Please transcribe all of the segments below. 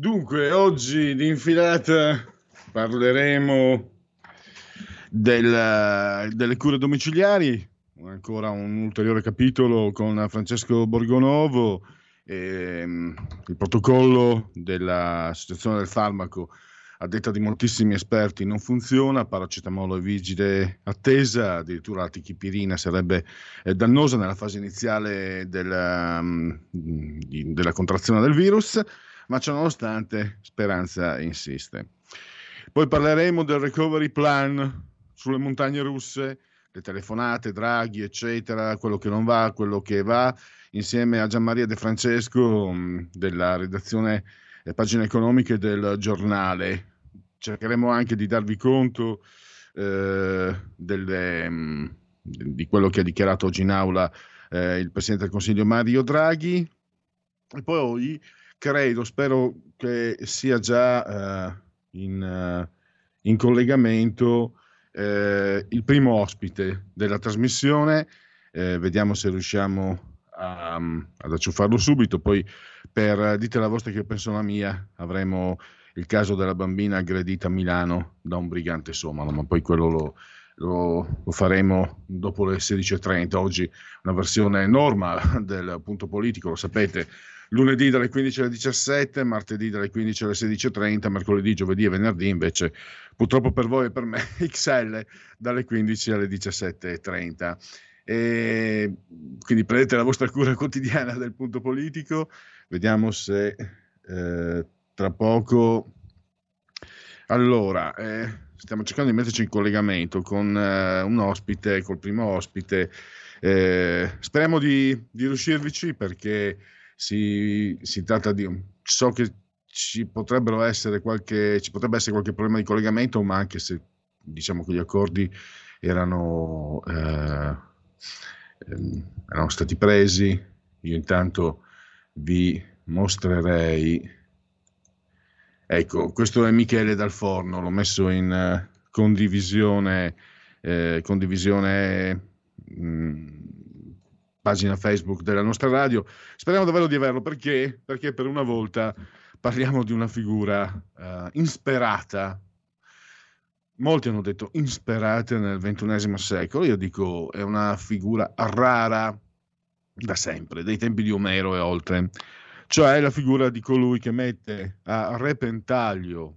Dunque, oggi di infilata parleremo del, delle cure domiciliari, ancora un ulteriore capitolo con Francesco Borgonovo, ehm, il protocollo dell'Associazione del Farmaco a detta di moltissimi esperti non funziona, paracetamolo è vigile attesa, addirittura la tichipirina sarebbe eh, dannosa nella fase iniziale della, um, della contrazione del virus ma ciononostante Speranza insiste. Poi parleremo del recovery plan sulle montagne russe, le telefonate, Draghi, eccetera, quello che non va, quello che va, insieme a Gianmaria De Francesco mm, della redazione pagine economiche del giornale. Cercheremo anche di darvi conto eh, delle, mm, di quello che ha dichiarato oggi in aula eh, il Presidente del Consiglio Mario Draghi. E poi credo, spero che sia già uh, in, uh, in, collegamento uh, il primo ospite della trasmissione. vediamo se riusciamo a, ad acciuffarlo subito. Poi, per dite la vostra che io penso la mia, avremo il caso della bambina aggredita a Milano da un brigante somalo, ma poi quello lo, lo, lo, faremo dopo le 16.30. Oggi una versione normal del punto politico, lo sapete, lunedì dalle 15 alle 17, martedì dalle 15 alle 16.30, mercoledì, giovedì e venerdì invece purtroppo per voi e per me XL dalle 15 alle 17.30. E quindi prendete la vostra cura quotidiana del punto politico, vediamo se eh, tra poco... Allora, eh, stiamo cercando di metterci in collegamento con eh, un ospite, col primo ospite. Eh, speriamo di, di riuscirvici perché si, si tratta di... So che ci potrebbero essere qualche, ci potrebbe essere qualche problema di collegamento, ma anche se diciamo che gli accordi erano, eh, ehm, erano stati presi, io intanto vi mostrerei. Ecco, questo è Michele Dal Forno, l'ho messo in uh, condivisione, eh, condivisione mh, mm, pagina Facebook della nostra radio. Speriamo davvero di averlo perché, perché per una volta parliamo di una figura uh, insperata. Molti hanno detto insperata nel XXI secolo, io dico è una figura rara da sempre, dai tempi di Omero e oltre, cioè la figura di colui che mette a repentaglio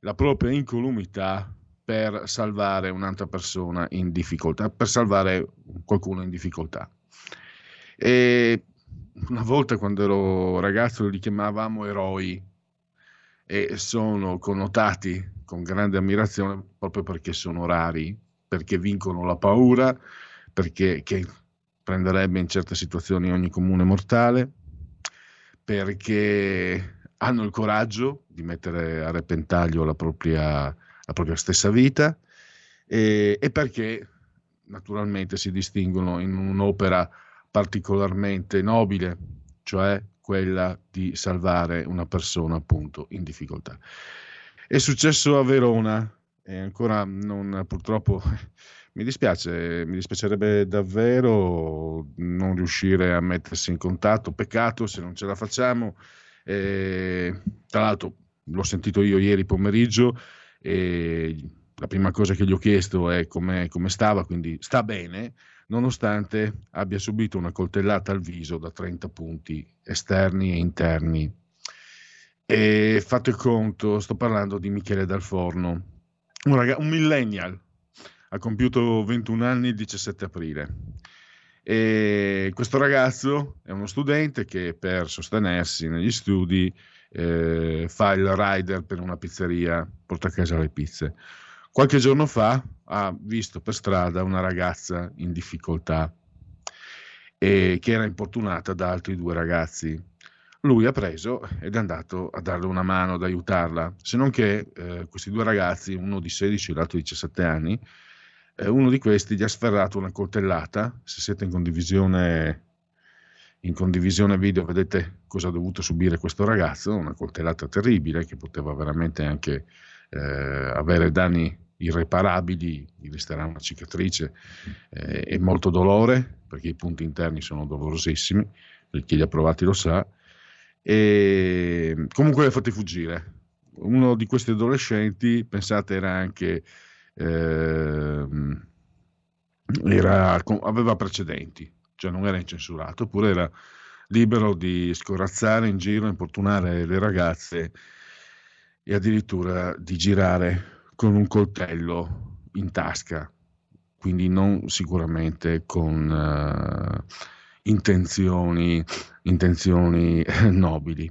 la propria incolumità per salvare un'altra persona in difficoltà, per salvare qualcuno in difficoltà. E una volta quando ero ragazzo li chiamavamo eroi e sono connotati con grande ammirazione proprio perché sono rari, perché vincono la paura, perché che prenderebbe in certe situazioni ogni comune mortale, perché hanno il coraggio di mettere a repentaglio la propria, la propria stessa vita e, e perché naturalmente si distinguono in un'opera particolarmente nobile, cioè quella di salvare una persona appunto in difficoltà. È successo a Verona e ancora non purtroppo mi dispiace, mi dispiacerebbe davvero non riuscire a mettersi in contatto, peccato se non ce la facciamo. E, tra l'altro l'ho sentito io ieri pomeriggio e la prima cosa che gli ho chiesto è come, come stava, quindi sta bene, nonostante abbia subito una coltellata al viso da 30 punti esterni e interni. E fate conto, sto parlando di Michele Dal Forno, un, rag- un millennial, ha compiuto 21 anni il 17 aprile. E questo ragazzo è uno studente che per sostenersi negli studi eh, fa il rider per una pizzeria, porta a casa le pizze. Qualche giorno fa ha visto per strada una ragazza in difficoltà e che era importunata da altri due ragazzi. Lui ha preso ed è andato a darle una mano, ad aiutarla, se non che eh, questi due ragazzi, uno di 16 e l'altro di 17 anni, eh, uno di questi gli ha sferrato una coltellata, se siete in condivisione, in condivisione video vedete cosa ha dovuto subire questo ragazzo, una coltellata terribile che poteva veramente anche eh, avere danni irreparabili, gli resterà una cicatrice eh, e molto dolore, perché i punti interni sono dolorosissimi, chi li ha provati lo sa, e comunque li ha fatti fuggire. Uno di questi adolescenti, pensate, era anche... Eh, era, aveva precedenti, cioè non era incensurato, oppure era libero di scorazzare in giro, importunare le ragazze e addirittura di girare con un coltello in tasca, quindi non sicuramente con uh, intenzioni, intenzioni nobili.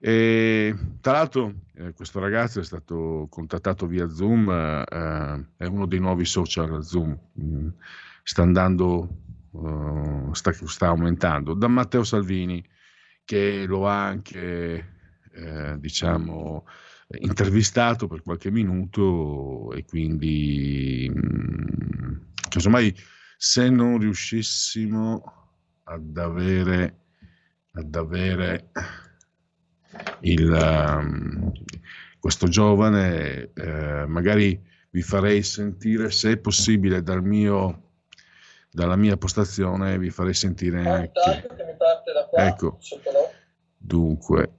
E, tra l'altro eh, questo ragazzo è stato contattato via Zoom, eh, è uno dei nuovi social Zoom, mm, sta andando, uh, sta, sta, aumentando, da Matteo Salvini che lo ha anche, eh, diciamo, intervistato per qualche minuto e quindi mh, mm, casomai se non riuscissimo ad avere, ad avere il, um, questo giovane, eh, magari vi farei sentire, se è possibile, dal mio, dalla mia postazione, vi farei sentire anche... Ecco, dunque...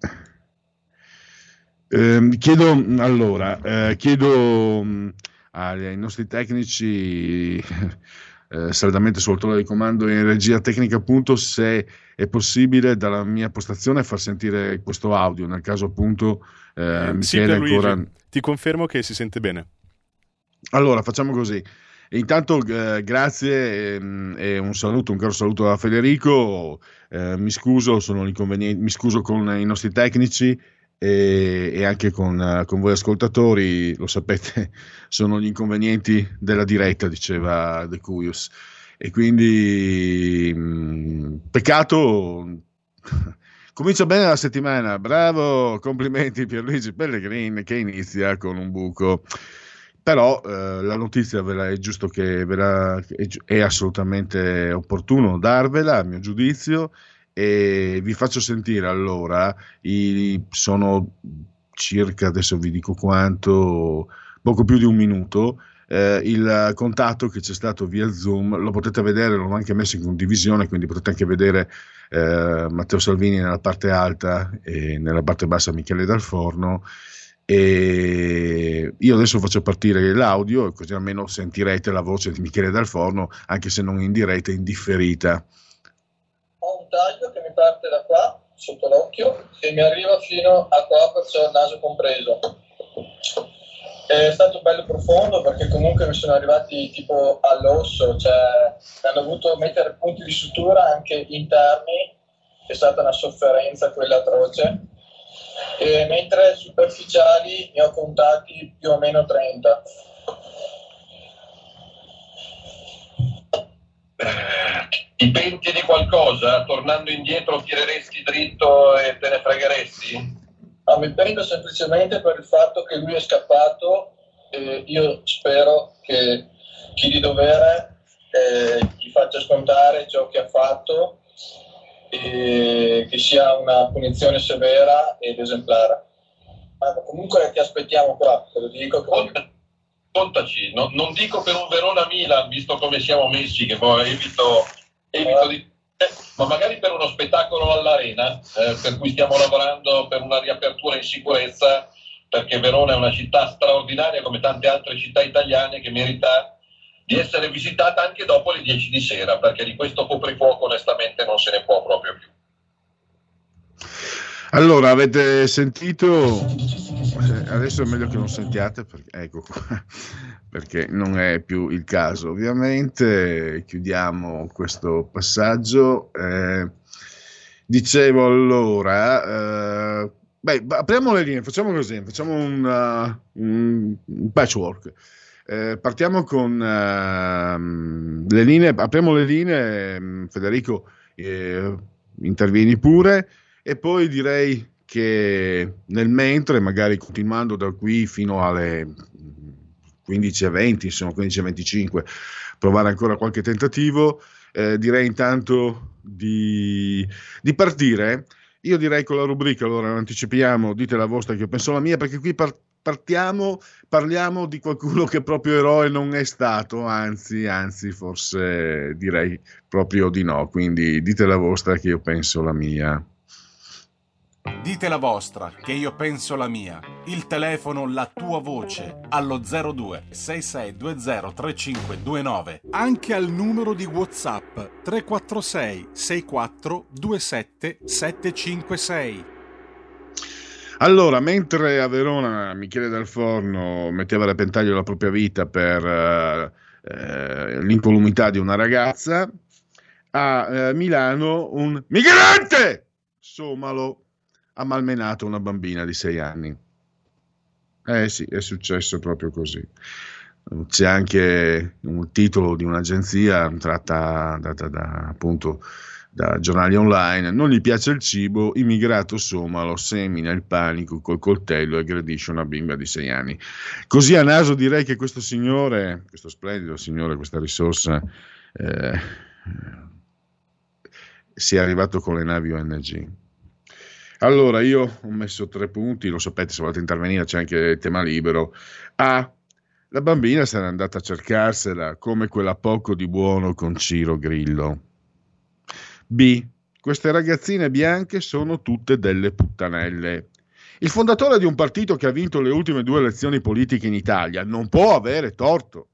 Eh, chiedo allora, eh, chiedo mh, ai nostri tecnici eh, saldamente sul torno di comando in regia tecnica appunto se è possibile dalla mia postazione far sentire questo audio. Nel caso appunto eh, sì, ancora... ti confermo che si sente bene. Allora facciamo così. Intanto eh, grazie ehm, e un saluto, un caro saluto da Federico. Eh, mi scuso, mi scuso con i nostri tecnici e, e anche con, con, voi ascoltatori, lo sapete, sono gli inconvenienti della diretta, diceva De Cuius. E quindi mh, mm, peccato, comincia bene la settimana, bravo, complimenti Pierluigi Pellegrini che inizia con un buco. Però eh, la notizia la, è giusto che la, è, è assolutamente opportuno darvela, a mio giudizio, e vi faccio sentire allora, i, sono circa, adesso vi dico quanto, poco più di un minuto, eh, il contatto che c'è stato via Zoom, lo potete vedere, l'ho anche messo in condivisione, quindi potete anche vedere eh, Matteo Salvini nella parte alta e nella parte bassa Michele Dal Forno. E io adesso faccio partire l'audio, così almeno sentirete la voce di Michele Dal Forno, anche se non in diretta, in differita taglio che mi parte da qua, sotto l'occhio, e mi arriva fino a qua, perciò il naso compreso. È stato bello profondo perché comunque mi sono arrivati tipo all'osso, cioè hanno dovuto mettere punti di sutura anche interni, è stata una sofferenza quella atroce. E mentre superficiali ne ho contati più o meno 30. Ti penti di qualcosa? Tornando indietro tireresti dritto e te ne fregheresti? No, mi pento semplicemente per il fatto che lui è scappato e io spero che chi di dovere eh, gli faccia scontare ciò che ha fatto e che sia una punizione severa ed esemplare. Ma comunque ti aspettiamo qua, te lo dico. Che... Contaci, no, non dico per un Verona-Milan, visto come siamo messi, che poi evito evito di ma magari per uno spettacolo all'arena, eh, per cui stiamo lavorando per una riapertura in sicurezza, perché Verona è una città straordinaria come tante altre città italiane che merita di essere visitata anche dopo le 10 di sera, perché di questo coprifuoco onestamente non se ne può proprio più. Allora, avete sentito? Adesso è meglio che non sentiate, perché, ecco qua, perché non è più il caso. Ovviamente chiudiamo questo passaggio. Eh, dicevo allora, eh, beh, apriamo le linee, facciamo così, facciamo un, uh, un patchwork. Eh, partiamo con uh, le linee, apriamo le linee, Federico, eh, intervieni pure e poi direi che nel mentre, magari continuando da qui fino alle 15.20, insomma 15.25, provare ancora qualche tentativo, eh, direi intanto di, di, partire. Io direi con la rubrica, allora anticipiamo, dite la vostra che io penso la mia, perché qui par- partiamo, parliamo di qualcuno che proprio eroe non è stato, anzi, anzi, forse direi proprio di no. Quindi dite la vostra che io penso la mia. Dite la vostra, che io penso la mia. Il telefono, la tua voce, allo 02 6620 3529. Anche al numero di WhatsApp 346 64 27 756. Allora, mentre a Verona Michele Dal Forno metteva a repentaglio la propria vita per eh, eh l'incolumità di una ragazza, a eh, Milano un migrante somalo ha malmenato una bambina di sei anni. Eh sì, è successo proprio così. C'è anche un titolo di un'agenzia tratta da, da, da, appunto da giornali online. Non gli piace il cibo, immigrato somalo semina il panico col coltello e aggredisce una bimba di sei anni. Così a naso direi che questo signore, questo splendido signore, questa risorsa, eh, sia arrivato con le navi ONG. Allora, io ho messo tre punti, lo sapete, se volete intervenire c'è anche il tema libero. A. La bambina n'è andata a cercarsela come quella poco di buono con Ciro Grillo. B. Queste ragazzine bianche sono tutte delle puttanelle. Il fondatore di un partito che ha vinto le ultime due elezioni politiche in Italia non può avere torto.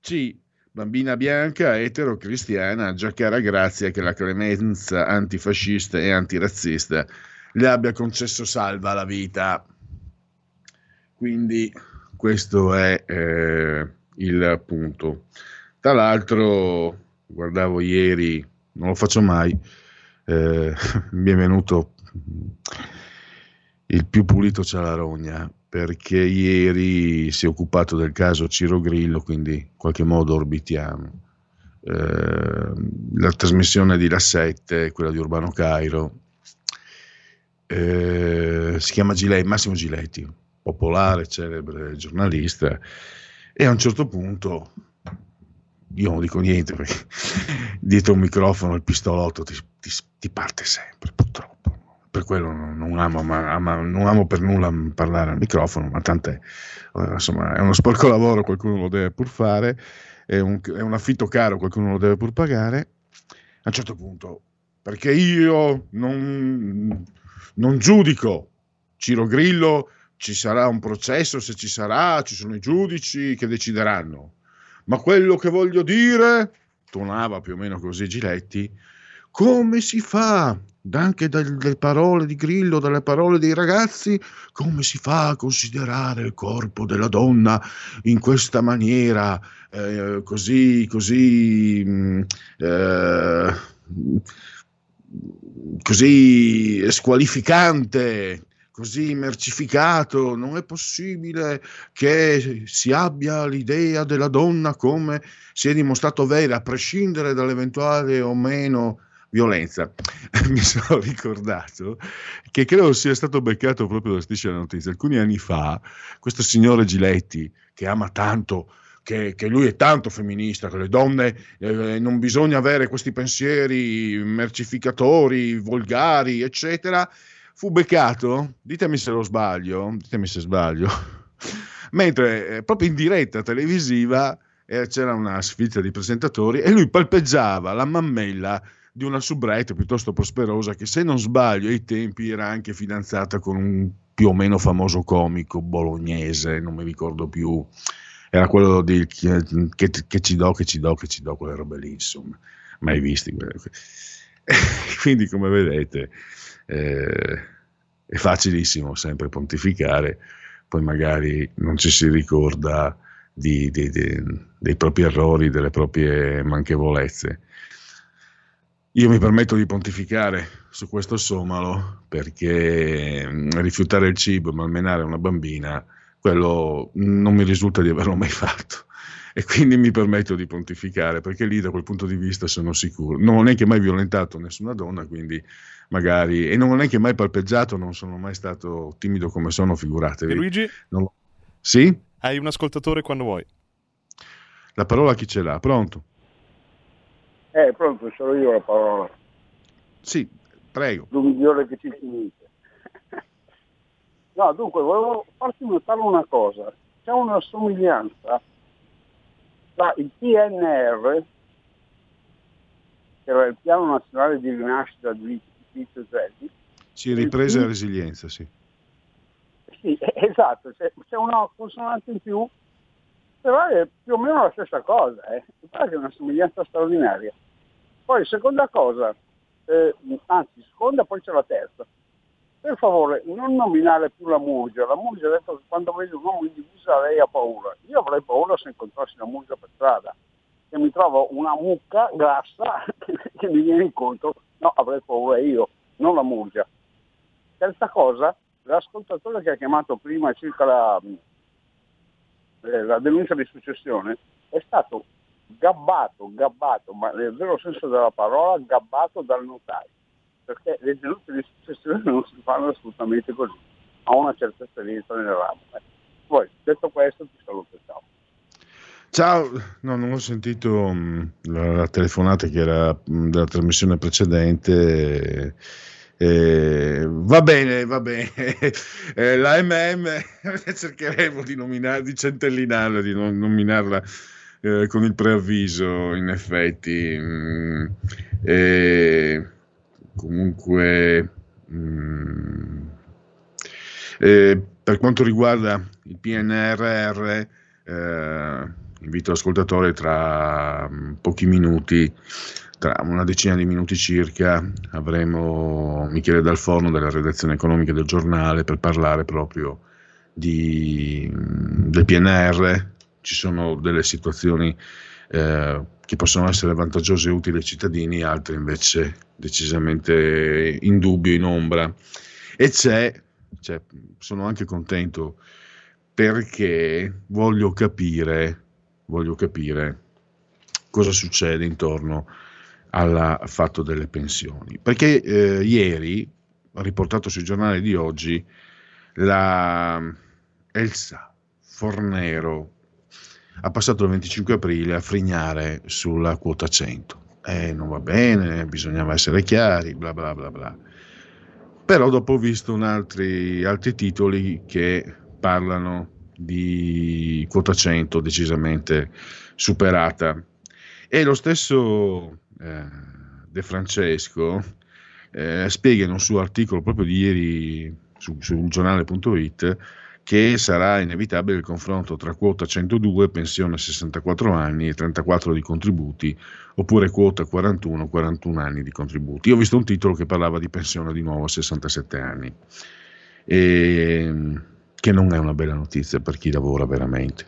C bambina bianca, etero, cristiana, già cara grazia che la clemenza antifascista e antirazzista le abbia concesso salva la vita. Quindi questo è eh, il punto. Tra l'altro, guardavo ieri, non lo faccio mai, eh, mi è venuto il più pulito c'è la rogna perché ieri si è occupato del caso Ciro Grillo, quindi in qualche modo orbitiamo. Eh, la trasmissione di La 7, quella di Urbano Cairo, eh, si chiama Giletti, Massimo Giletti, popolare, celebre giornalista, e a un certo punto, io non dico niente perché dietro un microfono il pistolotto ti, ti, ti parte sempre, purtroppo per quello non amo, ma, ma, non amo per nulla parlare al microfono, ma tant'è. Eh, insomma, è uno sporco lavoro, qualcuno lo deve pur fare, è un, è un affitto caro, qualcuno lo deve pur pagare. A un certo punto, perché io non, non giudico Ciro Grillo, ci sarà un processo, se ci sarà, ci sono i giudici che decideranno. Ma quello che voglio dire, tonava più o meno così Giletti, come si fa anche dalle parole di Grillo, dalle parole dei ragazzi, come si fa a considerare il corpo della donna in questa maniera eh, così, così, mm, eh, così squalificante, così mercificato, non è possibile che si abbia l'idea della donna come si è dimostrato vera, a prescindere dall'eventuale o meno violenza. Mi sono ricordato che credo sia stato beccato proprio da Striscia della Notizia. Alcuni anni fa, questo signore Giletti, che ama tanto che, che, lui è tanto femminista, che le donne eh, non bisogna avere questi pensieri mercificatori, volgari, eccetera, fu beccato, ditemi se lo sbaglio, ditemi se sbaglio, mentre eh, proprio in diretta televisiva eh, c'era una sfilza di presentatori e lui palpeggiava la mammella di una soubrette piuttosto prosperosa che se non sbaglio ai tempi era anche fidanzata con un più o meno famoso comico bolognese, non mi ricordo più, era quello di che, che, che ci do, che ci do, che ci do, quelle robe lì, insomma, mai visti. quindi, come vedete, eh, è facilissimo sempre pontificare, poi magari non ci si ricorda di, di, di, dei propri errori, delle proprie manchevolezze. Io mi permetto di pontificare su questo somalo perché mm, rifiutare il cibo e malmenare una bambina, quello non mi risulta di averlo mai fatto e quindi mi permetto di pontificare perché lì da quel punto di vista sono sicuro. Non ho neanche mai violentato nessuna donna, quindi magari e non ho neanche mai palpeggiato, non sono mai stato timido come sono, figuratevi. E Luigi? Non... Sì? Hai un ascoltatore quando vuoi. La parola chi ce l'ha? Pronto? Eh, pronto, sono io la parola. Sì, prego. L'umiliore che ci finisce. no, dunque, volevo farti notare una cosa. C'è una somiglianza tra il PNR, che era il Piano Nazionale di Rinascita di Tizio Zelli. Sì, ripresa e resilienza, sì. Sì, esatto, c'è, c'è una consonante in più però è più o meno la stessa cosa, eh. è una somiglianza straordinaria. Poi seconda cosa, eh, anzi seconda poi c'è la terza, per favore non nominare più la Murgia, la Murgia ha detto che quando vede un uomo in divisa lei ha paura, io avrei paura se incontrassi la Murgia per strada, e mi trovo una mucca grassa che mi viene incontro, no avrei paura io, non la Murgia. Terza cosa, l'ascoltatore che ha chiamato prima circa la, eh, la denuncia di successione è stato gabbato, gabbato, ma nel vero senso della parola, gabbato dal notaio, perché le denunce di successione non si fanno assolutamente così, ha una certa esperienza nel ramo. Eh. Poi, detto questo, ti saluto, ciao. Ciao, no, non ho sentito mh, la, telefonata che era mh, della trasmissione precedente. Eh, va bene, va bene. Eh, la MM cercheremo di, nominare, di centellinarla, di nominarla eh, con il preavviso, in effetti. Mm, comunque, mm, per quanto riguarda il PNRR, eh, invito l'ascoltatore tra pochi minuti tra una decina di minuti circa avremo Michele Dalforno della redazione economica del giornale per parlare proprio di, del PNR. Ci sono delle situazioni eh, che possono essere vantaggiose e utili ai cittadini, altre invece decisamente in dubbio, in ombra. E c'è, cioè, sono anche contento perché voglio capire, voglio capire cosa succede intorno a al fatto delle pensioni. Perché eh, ieri, riportato sui giornali di oggi, la Elsa Fornero ha passato il 25 aprile a frignare sulla quota 100. Eh, non va bene, bisognava essere chiari, bla bla bla bla. Però dopo ho visto altri, altri titoli che parlano di quota 100 decisamente superata. E lo stesso eh, De Francesco eh, spiega in un suo articolo proprio di ieri su, sul giornale.it che sarà inevitabile il confronto tra quota 102, pensione a 64 anni e 34 di contributi, oppure quota 41, 41 anni di contributi. Io ho visto un titolo che parlava di pensione di nuovo a 67 anni, e, che non è una bella notizia per chi lavora veramente.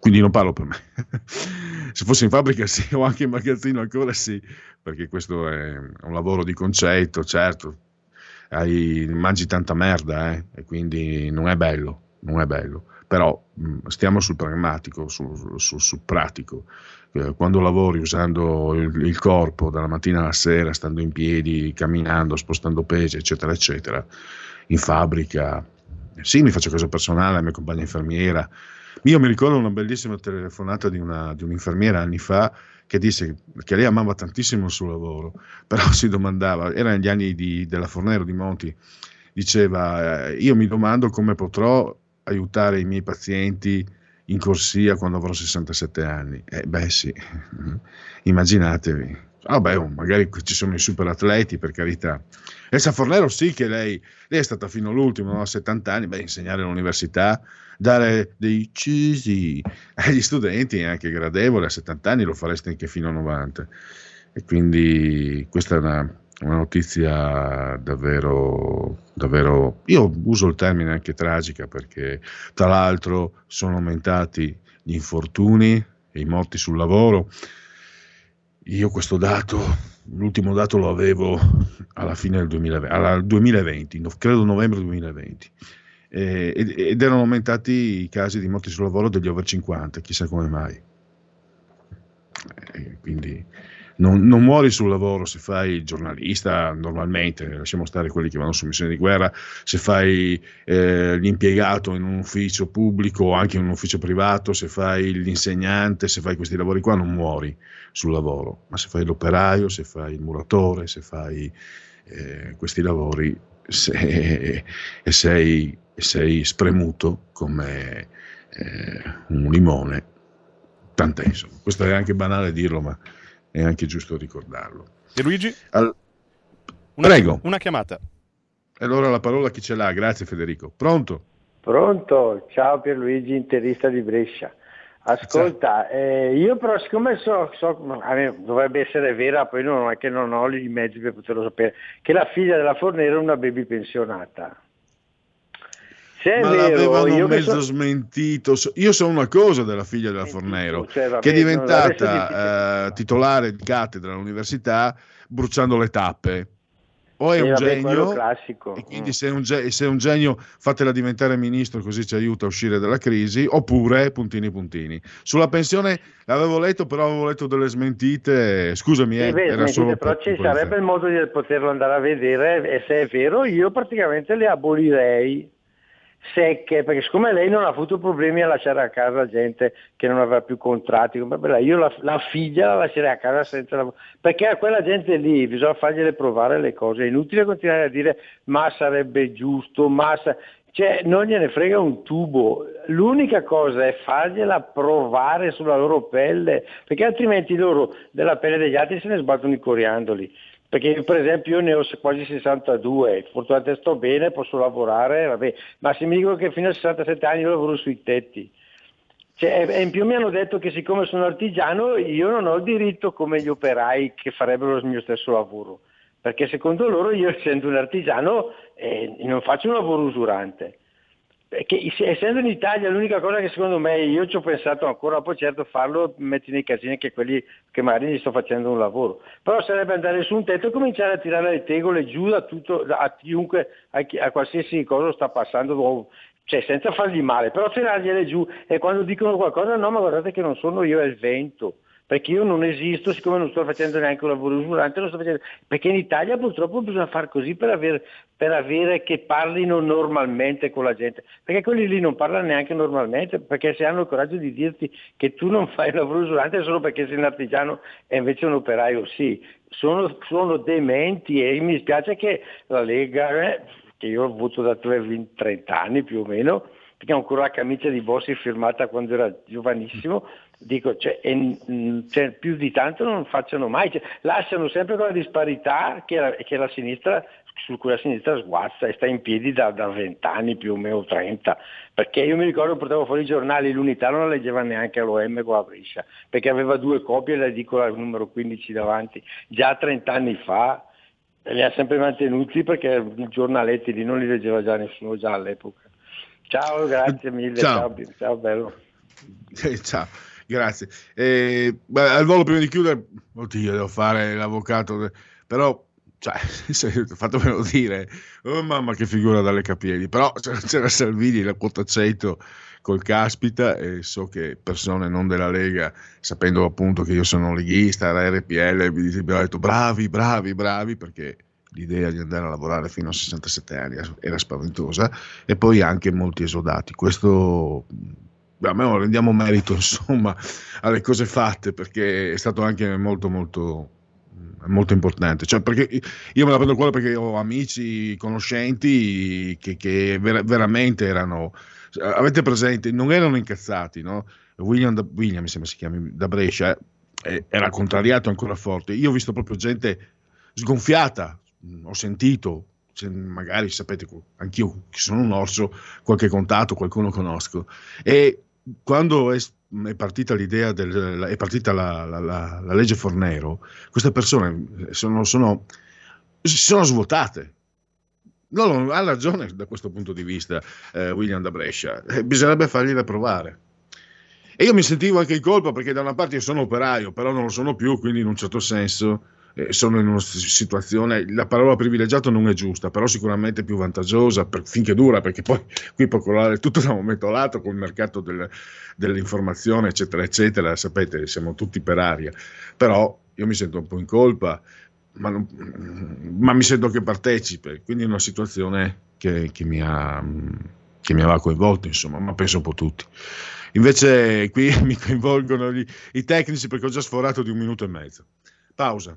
Quindi non parlo per me. Se fossi in fabbrica sì, o anche in magazzino ancora sì, perché questo è un lavoro di concetto, certo. Hai, mangi tanta merda eh, e quindi non è bello, non è bello. Però mh, stiamo sul pragmatico, sul, sul, sul pratico. Eh, quando lavori usando il, il corpo dalla mattina alla sera, stando in piedi, camminando, spostando pesi, eccetera, eccetera, in fabbrica, sì, mi faccio caso personale, la mia compagna infermiera, io mi ricordo una bellissima telefonata di, una, di un'infermiera anni fa che disse che lei amava tantissimo il suo lavoro, però si domandava, era negli anni di, della Fornero di Monti, diceva eh, io mi domando come potrò aiutare i miei pazienti in corsia quando avrò 67 anni. Eh, beh sì, immaginatevi. Ah oh, magari ci sono i super atleti, per carità. Elsa Fornero sì che lei, lei è stata fino all'ultimo, a 70 anni, beh, insegnare all'università dare dei cisi agli studenti è anche gradevole, a 70 anni lo fareste anche fino a 90. E quindi questa è una, una notizia davvero, davvero, io uso il termine anche tragica perché tra l'altro sono aumentati gli infortuni e i morti sul lavoro. Io questo dato, l'ultimo dato lo avevo alla fine del 2020, alla 2020 credo novembre 2020, eh, ed erano aumentati i casi di morti sul lavoro degli over 50, chissà come mai. Eh, quindi non, non, muori sul lavoro se fai il giornalista normalmente, lasciamo stare quelli che vanno su missioni di guerra, se fai eh, l'impiegato in un ufficio pubblico o anche in un ufficio privato, se fai l'insegnante, se fai questi lavori qua non muori sul lavoro, ma se fai l'operaio, se fai il muratore, se fai eh, questi lavori se, e sei, sei, spremuto come eh, un limone, tant'è insomma. Questo è anche banale dirlo, ma è anche giusto ricordarlo. E Luigi? Al... Una, Prego. Una chiamata. Allora la parola chi ce l'ha? Grazie Federico. Pronto? Pronto, ciao Pierluigi, interista di Brescia. Ascolta, eh, io però siccome so, so dovrebbe essere vera, poi non è che non ho i mezzi per poterlo sapere, che la figlia della Fornero è una baby pensionata. Se Ma vero, l'avevano mezzo so... smentito. Io so una cosa della figlia della Fornero, cioè, vabbè, che è diventata eh, titolare di cattedra all'università bruciando le tappe. O è eh, un vabbè, genio, e quindi mm. se, è un, se è un genio fatela diventare ministro così ci aiuta a uscire dalla crisi, oppure puntini puntini. Sulla pensione l'avevo letto, però avevo letto delle smentite, scusami, eh, beh, era solo però ci sarebbe il modo di poterlo andare a vedere e se è vero io praticamente le abolirei secche, perché siccome lei non ha avuto problemi a lasciare a casa gente che non aveva più contratti, io la, la, figlia la lascerei a casa senza lavoro, perché a quella gente lì bisogna fargliele provare le cose, è inutile continuare a dire ma sarebbe giusto, ma sa... cioè, non gliene frega un tubo, l'unica cosa è fargliela provare sulla loro pelle, perché altrimenti loro della pelle degli altri se ne sbattono i coriandoli. Perché per esempio io ne ho quasi 62, fortunatamente sto bene, posso lavorare, vabbè. ma se mi dicono che fino a 67 anni io lavoro sui tetti, cioè, e in più mi hanno detto che siccome sono artigiano io non ho il diritto come gli operai che farebbero il mio stesso lavoro, perché secondo loro io essendo un artigiano eh, non faccio un lavoro usurante che essendo in Italia l'unica cosa che secondo me io ci ho pensato ancora, poi certo farlo metti nei casini che quelli che magari gli sto facendo un lavoro, però sarebbe andare su un tetto e cominciare a tirare le tegole giù da tutto, a chiunque, a, chi, a qualsiasi cosa sta passando, cioè senza fargli male, però tirargliele giù. E quando dicono qualcosa no ma guardate che non sono io, è il vento perché io non esisto, siccome non sto facendo neanche un lavoro usurante, lo sto facendo, perché in Italia purtroppo bisogna fare così per avere, per avere, che parlino normalmente con la gente, perché quelli lì non parlano neanche normalmente, perché se hanno il coraggio di dirti che tu non fai il lavoro usurante solo perché sei un artigiano e invece un operaio sì, sono, sono dementi e mi spiace che la Lega, eh, che io ho avuto da 30 anni più o meno, perché ho ancora la camicia di Bossi firmata quando era giovanissimo, dico, cioè, e, cioè, più di tanto non facciano mai, cioè, lasciano sempre quella disparità che la, che la sinistra, su cui la sinistra sguazza e sta in piedi da, da 20 anni più o meno 30, perché io mi ricordo portavo fuori i giornali, l'unità non la leggeva neanche all'OM con la Brescia, perché aveva due copie la dico al numero 15 davanti, già 30 anni fa, li ha sempre mantenuti perché i giornaletti lì non li leggeva già nessuno già all'epoca. Ciao, grazie mille, ciao, ciao, ciao bello. Eh, ciao. Grazie. Eh, al volo prima di chiudere, oddio, devo fare l'avvocato, però cioè, fatemelo dire, oh mamma che figura dalle capiedi, però c'era Salvini, la quota 100 col caspita e so che persone non della Lega, sapendo appunto che io sono leghista, la RPL, mi abbiamo detto bravi, bravi, bravi, perché l'idea di andare a lavorare fino a 67 anni era spaventosa e poi anche molti esodati. Questo a me rendiamo merito insomma alle cose fatte perché è stato anche molto molto molto importante. Cioè perché io me la prendo cuore perché ho amici conoscenti che, che ver- veramente erano avete presente non erano incazzati no? William, da, William mi sembra si chiami da Brescia eh, era contrariato ancora forte. Io ho visto proprio gente sgonfiata ho sentito magari sapete anch'io che sono un orso qualche contatto qualcuno conosco. E quando è, è, partita l'idea, del, è partita la, la, la, la, legge Fornero, queste persone sono, sono si sono svuotate. No, no, ha ragione da questo punto di vista eh, William da Brescia, eh, bisognerebbe fargliela provare. E io mi sentivo anche in colpa perché da una parte io sono operaio, però non lo sono più, quindi in un certo senso eh, sono in una situazione, la parola privilegiato non è giusta, però sicuramente più vantaggiosa per, finché dura, perché poi qui può colare tutto da un momento all'altro con il mercato del, dell'informazione, eccetera, eccetera, sapete, siamo tutti per aria, però io mi sento un po' in colpa, ma, non, ma mi sento che partecipe, quindi è una situazione che, che mi ha che mi aveva coinvolto, insomma, ma penso un po' tutti. Invece qui mi coinvolgono gli, i tecnici perché ho già sforato di un minuto e mezzo. Pausa.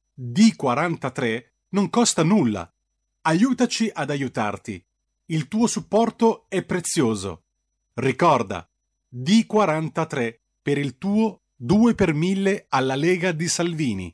D43 non costa nulla. Aiutaci ad aiutarti. Il tuo supporto è prezioso. Ricorda, D43 per il tuo 2 per 1000 alla Lega di Salvini.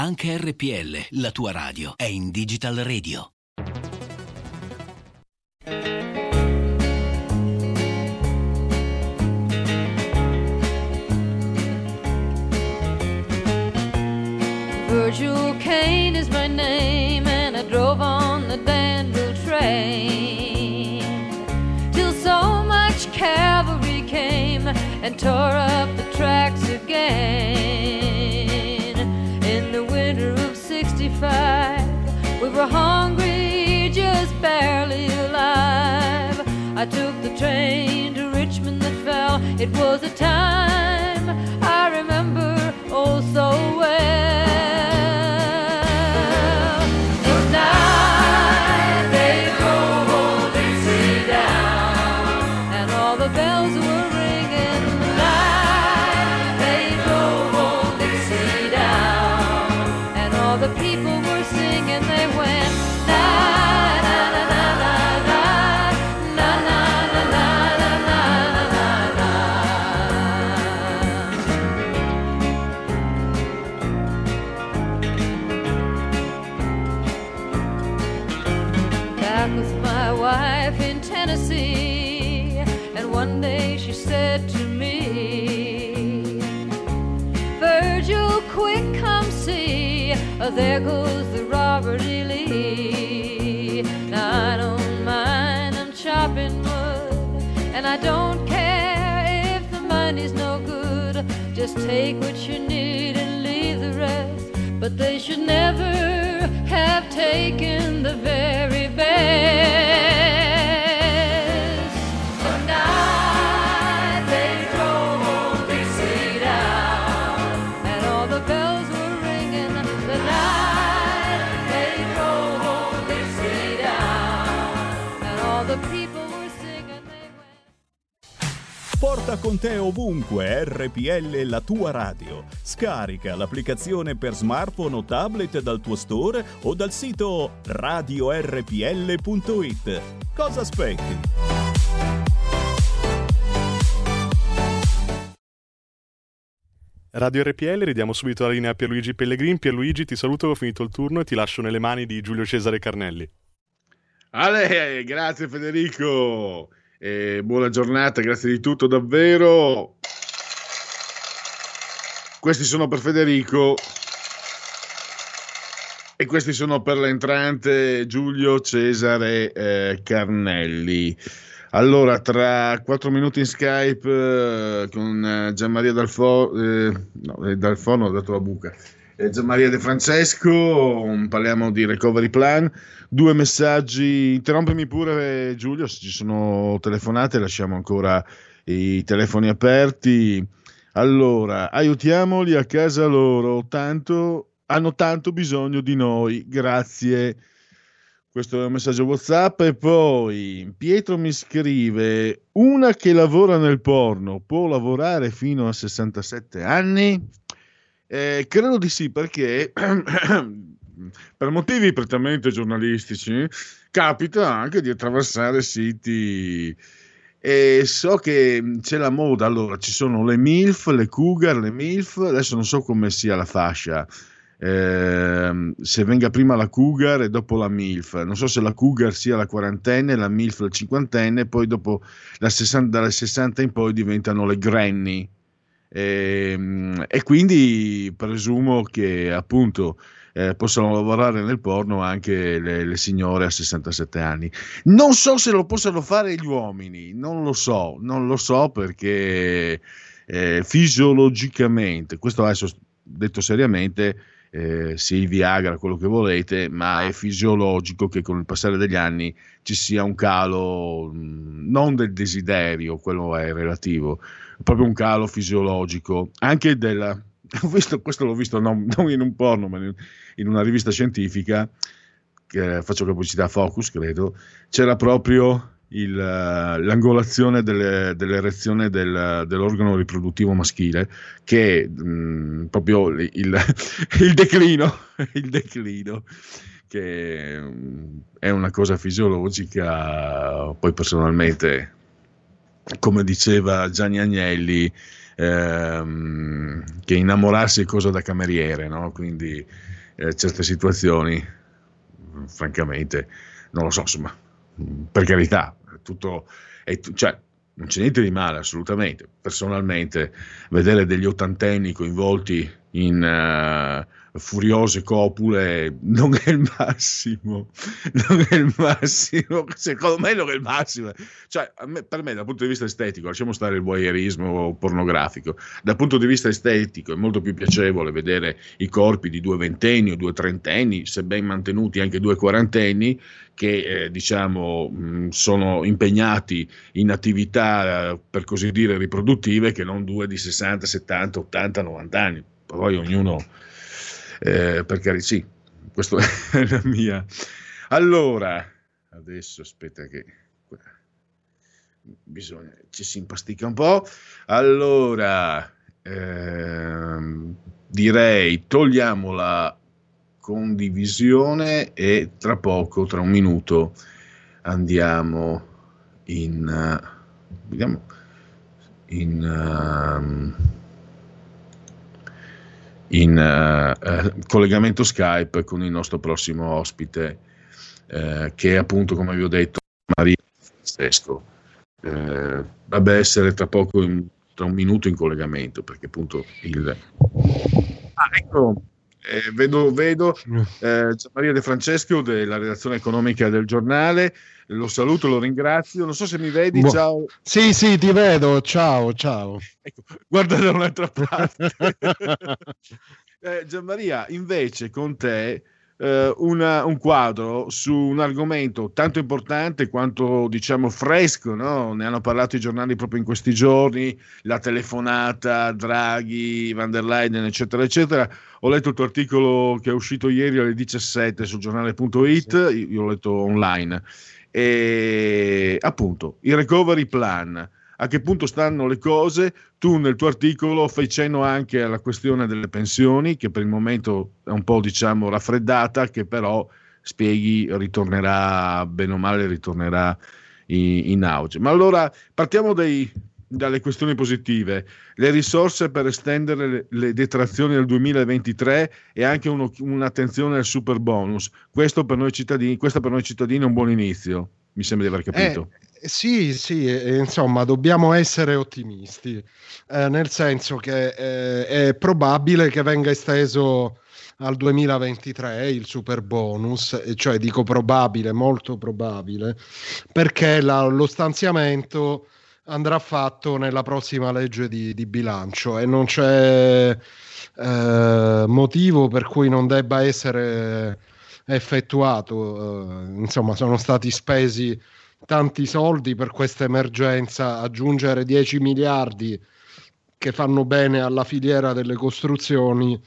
Anche RPL, la tua radio, è in Digital Radio. Virgil Kane is my name, and I drove on the Danville train till so much cavalry came and tore up the tracks again. 65, we were hungry, just barely alive. I took the train to Richmond that fell. It was a time I remember oh so well. Just take what you need and leave the rest. But they should never have taken the very best. Porta con te ovunque RPL la tua radio. Scarica l'applicazione per smartphone o tablet dal tuo store o dal sito radiorpl.it. Cosa aspetti? Radio RPL, ridiamo subito la linea a Pierluigi Pellegrin. Pierluigi, ti saluto, ho finito il turno e ti lascio nelle mani di Giulio Cesare Carnelli. Ale, grazie Federico. E buona giornata, grazie di tutto davvero. Questi sono per Federico. E questi sono per l'entrante Giulio Cesare eh, Carnelli. Allora, tra quattro minuti in Skype eh, con eh, Gianmaria Dalfo, eh, no, eh, Dalfo, no, ho dato la buca. Eh, Gianmaria De Francesco, um, parliamo di recovery plan. Due messaggi, interrompimi pure Giulio se ci sono telefonate, lasciamo ancora i telefoni aperti. Allora, aiutiamoli a casa loro, tanto, hanno tanto bisogno di noi, grazie. Questo è un messaggio WhatsApp e poi Pietro mi scrive: Una che lavora nel porno può lavorare fino a 67 anni? Eh, credo di sì, perché per motivi prettamente giornalistici capita anche di attraversare siti. E so che c'è la moda, allora ci sono le MILF, le Cougar, le MILF, adesso non so come sia la fascia, eh, se venga prima la Cougar e dopo la MILF, non so se la Cougar sia la quarantenne, la MILF la cinquantenne, poi dopo la 60, dalle 60 in poi diventano le Granny. E, e quindi presumo che appunto eh, possano lavorare nel porno anche le, le, signore a 67 anni. Non so se lo possano fare gli uomini, non lo so, non lo so perché eh, fisiologicamente, questo adesso detto seriamente, eh, sì, Viagra, quello che volete, ma è fisiologico che con il passare degli anni ci sia un calo mh, non del desiderio, quello è relativo, proprio un calo fisiologico, anche della... Visto, questo l'ho visto non, non, in un porno, ma in, una rivista scientifica, che faccio pubblicità a Focus, credo, c'era proprio il, l'angolazione delle, dell'erezione del, dell'organo riproduttivo maschile, che è mh, proprio il, il, declino, il declino, che è una cosa fisiologica, poi personalmente, come diceva Gianni Agnelli, ehm, che innamorarsi è cosa da cameriere, no? quindi eh, certe situazioni, francamente, non lo so, insomma, per carità, tutto, è, cioè, non c'è niente di male assolutamente. Personalmente, vedere degli ottantenni coinvolti in uh, furiose copule non è il massimo, non è il massimo, secondo me non è il massimo. Cioè, me, per me, dal punto di vista estetico, lasciamo stare il voyeurismo pornografico, dal punto di vista estetico è molto più piacevole vedere i corpi di due ventenni o due trentenni, se ben mantenuti anche due quarantenni, che eh, diciamo mh, sono impegnati in attività per così dire riproduttive che non due di 60, 70, 80, 90 anni. Poi ognuno eh, per carità, sì, questa è la mia. Allora, adesso aspetta che bisogna, ci si impastica un po'. Allora, ehm, direi togliamo la condivisione e tra poco, tra un minuto, andiamo in, uh, vediamo, in, uh, in uh, collegamento Skype con il nostro prossimo ospite, che è appunto, come vi ho detto, Maria Francesco. dovrebbe essere tra poco, in, tra un minuto in collegamento, perché appunto il... Ah, ecco, eh, vedo, vedo eh, Maria De Francesco della redazione economica del giornale, lo saluto, lo ringrazio. Non so se mi vedi, Bo- ciao. Sì, sì, ti vedo, ciao, ciao. Ecco, guarda da un'altra parte. eh, Gianmaria, invece con te eh, una, un quadro su un argomento tanto importante quanto diciamo fresco, no? ne hanno parlato i giornali proprio in questi giorni, la telefonata, Draghi, van der Leyen, eccetera, eccetera. Ho letto il tuo articolo che è uscito ieri alle 17 sul giornale.it, io l'ho letto online, e appunto il recovery plan a che punto stanno le cose. Tu nel tuo articolo fai cenno anche alla questione delle pensioni, che per il momento è un po' diciamo raffreddata, che però spieghi ritornerà, bene o male, ritornerà in, in auge. Ma allora partiamo dai, dalle questioni positive, le risorse per estendere le, le detrazioni del 2023 e anche uno, un'attenzione al super bonus. Questo per noi cittadini, questo per noi cittadini è un buon inizio mi sembra di aver capito. Eh, Sì, sì, insomma, dobbiamo essere ottimisti, eh, nel senso che eh, è probabile che venga esteso al 2023 il super bonus, cioè dico probabile, molto probabile, perché la, lo stanziamento andrà fatto nella prossima legge di, di bilancio e non c'è eh, motivo per cui non debba essere effettuato. Eh, insomma, sono stati spesi tanti soldi per questa emergenza, aggiungere 10 miliardi che fanno bene alla filiera delle costruzioni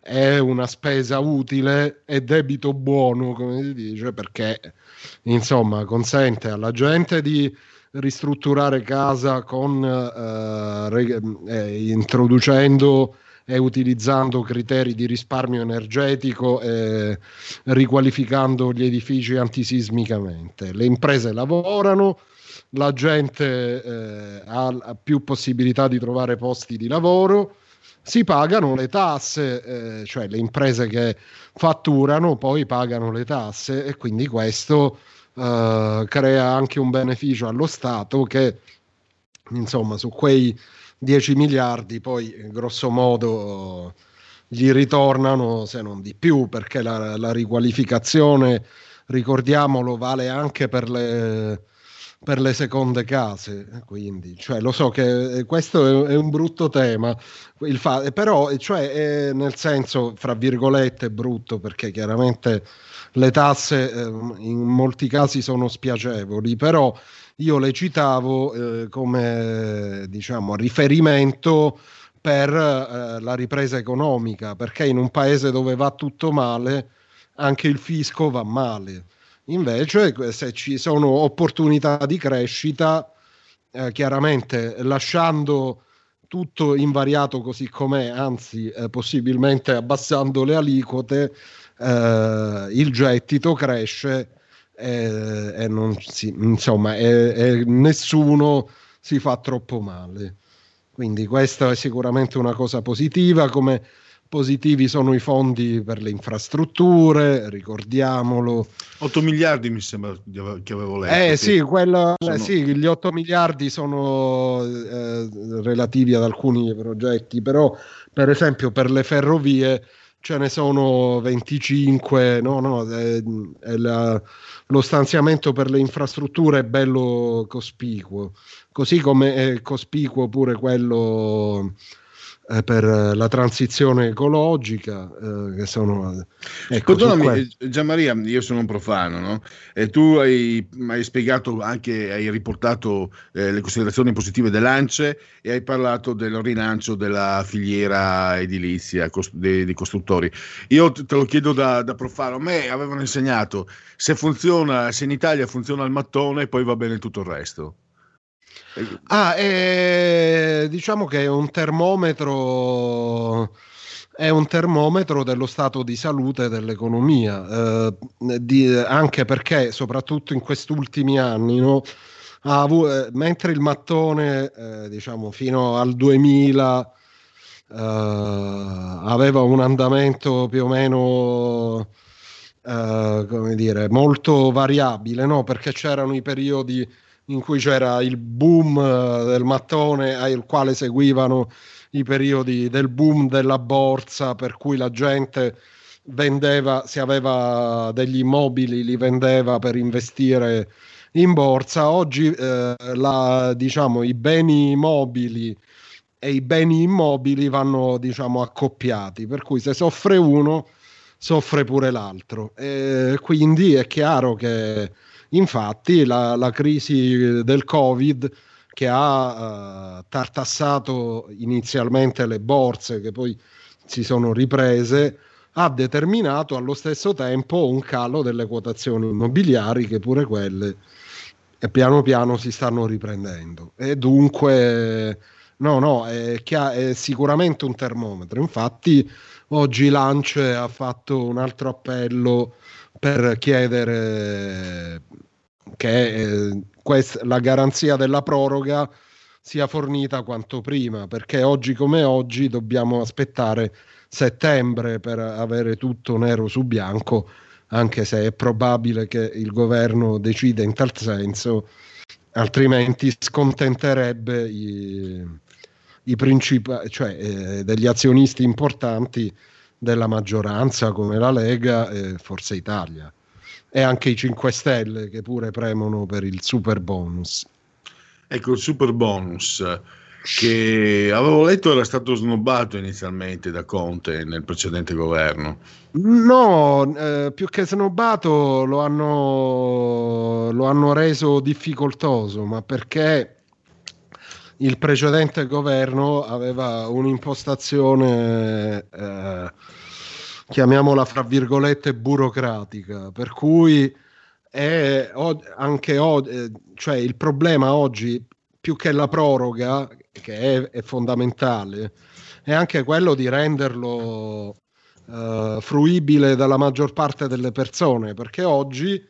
è una spesa utile e debito buono, come si dice, perché insomma consente alla gente di ristrutturare casa con eh, eh, introducendo e utilizzando criteri di risparmio energetico e riqualificando gli edifici antisismicamente. Le imprese lavorano, la gente eh, ha, ha, più possibilità di trovare posti di lavoro, si pagano le tasse, eh, cioè le imprese che fatturano poi pagano le tasse e quindi questo eh, crea anche un beneficio allo Stato che insomma su quei 10 miliardi poi grosso modo gli ritornano se non di più perché la, la riqualificazione ricordiamolo vale anche per le, per le seconde case quindi cioè, lo so che questo è, è un brutto tema il fa- però cioè, nel senso fra virgolette brutto perché chiaramente le tasse eh, in molti casi sono spiacevoli però io le citavo eh, come diciamo, riferimento per eh, la ripresa economica, perché in un paese dove va tutto male, anche il fisco va male. Invece, se ci sono opportunità di crescita, eh, chiaramente lasciando tutto invariato così com'è, anzi eh, possibilmente abbassando le aliquote, eh, il gettito cresce e, e non si, insomma, e, e nessuno si fa troppo male. Quindi questa è sicuramente una cosa positiva, come positivi sono i fondi per le infrastrutture, ricordiamolo. 8 miliardi mi sembra che avevo letto. Eh sì, quello, sono... sì, gli 8 miliardi sono eh, relativi ad alcuni progetti, però per esempio per le ferrovie ce ne sono 25, no, no, è la, lo stanziamento per le infrastrutture è bello cospicuo, così come è cospicuo pure quello eh, per la transizione ecologica, eh, che sono... Ecco, Perdonami, que- Gianmaria, io sono un profano, no? E tu hai, hai spiegato anche, hai riportato eh, le considerazioni positive dell'ANCE e hai parlato del rilancio della filiera edilizia cost- dei, dei, costruttori. Io te lo chiedo da, da profano, a me avevano insegnato se funziona, se in Italia funziona il mattone, poi va bene tutto il resto. Ah, eh, diciamo che è un termometro è un termometro dello stato di salute dell'economia, eh, di, anche perché soprattutto in questi ultimi anni, no, avuto, eh, mentre il mattone eh, diciamo fino al 2000 eh, aveva un andamento più o meno eh, come dire, molto variabile, no? perché c'erano i periodi in cui c'era il boom eh, del mattone al quale seguivano i periodi del boom della borsa per cui la gente vendeva se aveva degli immobili li vendeva per investire in borsa. Oggi eh, la, diciamo, i beni mobili e i beni immobili vanno diciamo accoppiati per cui se soffre uno soffre pure l'altro. E quindi è chiaro che Infatti la, la crisi del Covid che ha uh, tartassato inizialmente le borse che poi si sono riprese ha determinato allo stesso tempo un calo delle quotazioni immobiliari che pure quelle e piano piano si stanno riprendendo. E dunque no no è, chia- è sicuramente un termometro. Infatti oggi Lance ha fatto un altro appello per chiedere che eh, quest- la garanzia della proroga sia fornita quanto prima, perché oggi come oggi dobbiamo aspettare settembre per avere tutto nero su bianco, anche se è probabile che il governo decida in tal senso altrimenti scontenterebbe i, i principali, cioè eh, degli azionisti importanti della maggioranza come la Lega e Forza Italia e anche i 5 Stelle che pure premono per il super bonus. Ecco, il super bonus che avevo letto era stato snobbato inizialmente da Conte nel precedente governo. No, eh, più che snobbato lo hanno, lo hanno reso difficoltoso, ma perché il precedente governo aveva un'impostazione, eh, chiamiamola fra virgolette, burocratica, per cui è anche oggi, cioè il problema oggi più che la proroga, che è, è fondamentale, è anche quello di renderlo uh, fruibile dalla maggior parte delle persone, perché oggi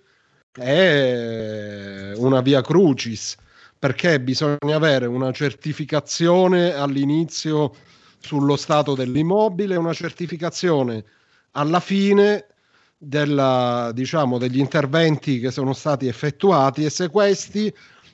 è una via crucis, perché bisogna avere una certificazione all'inizio sullo stato dell'immobile, una certificazione alla fine della, diciamo, degli interventi che sono stati effettuati e se questi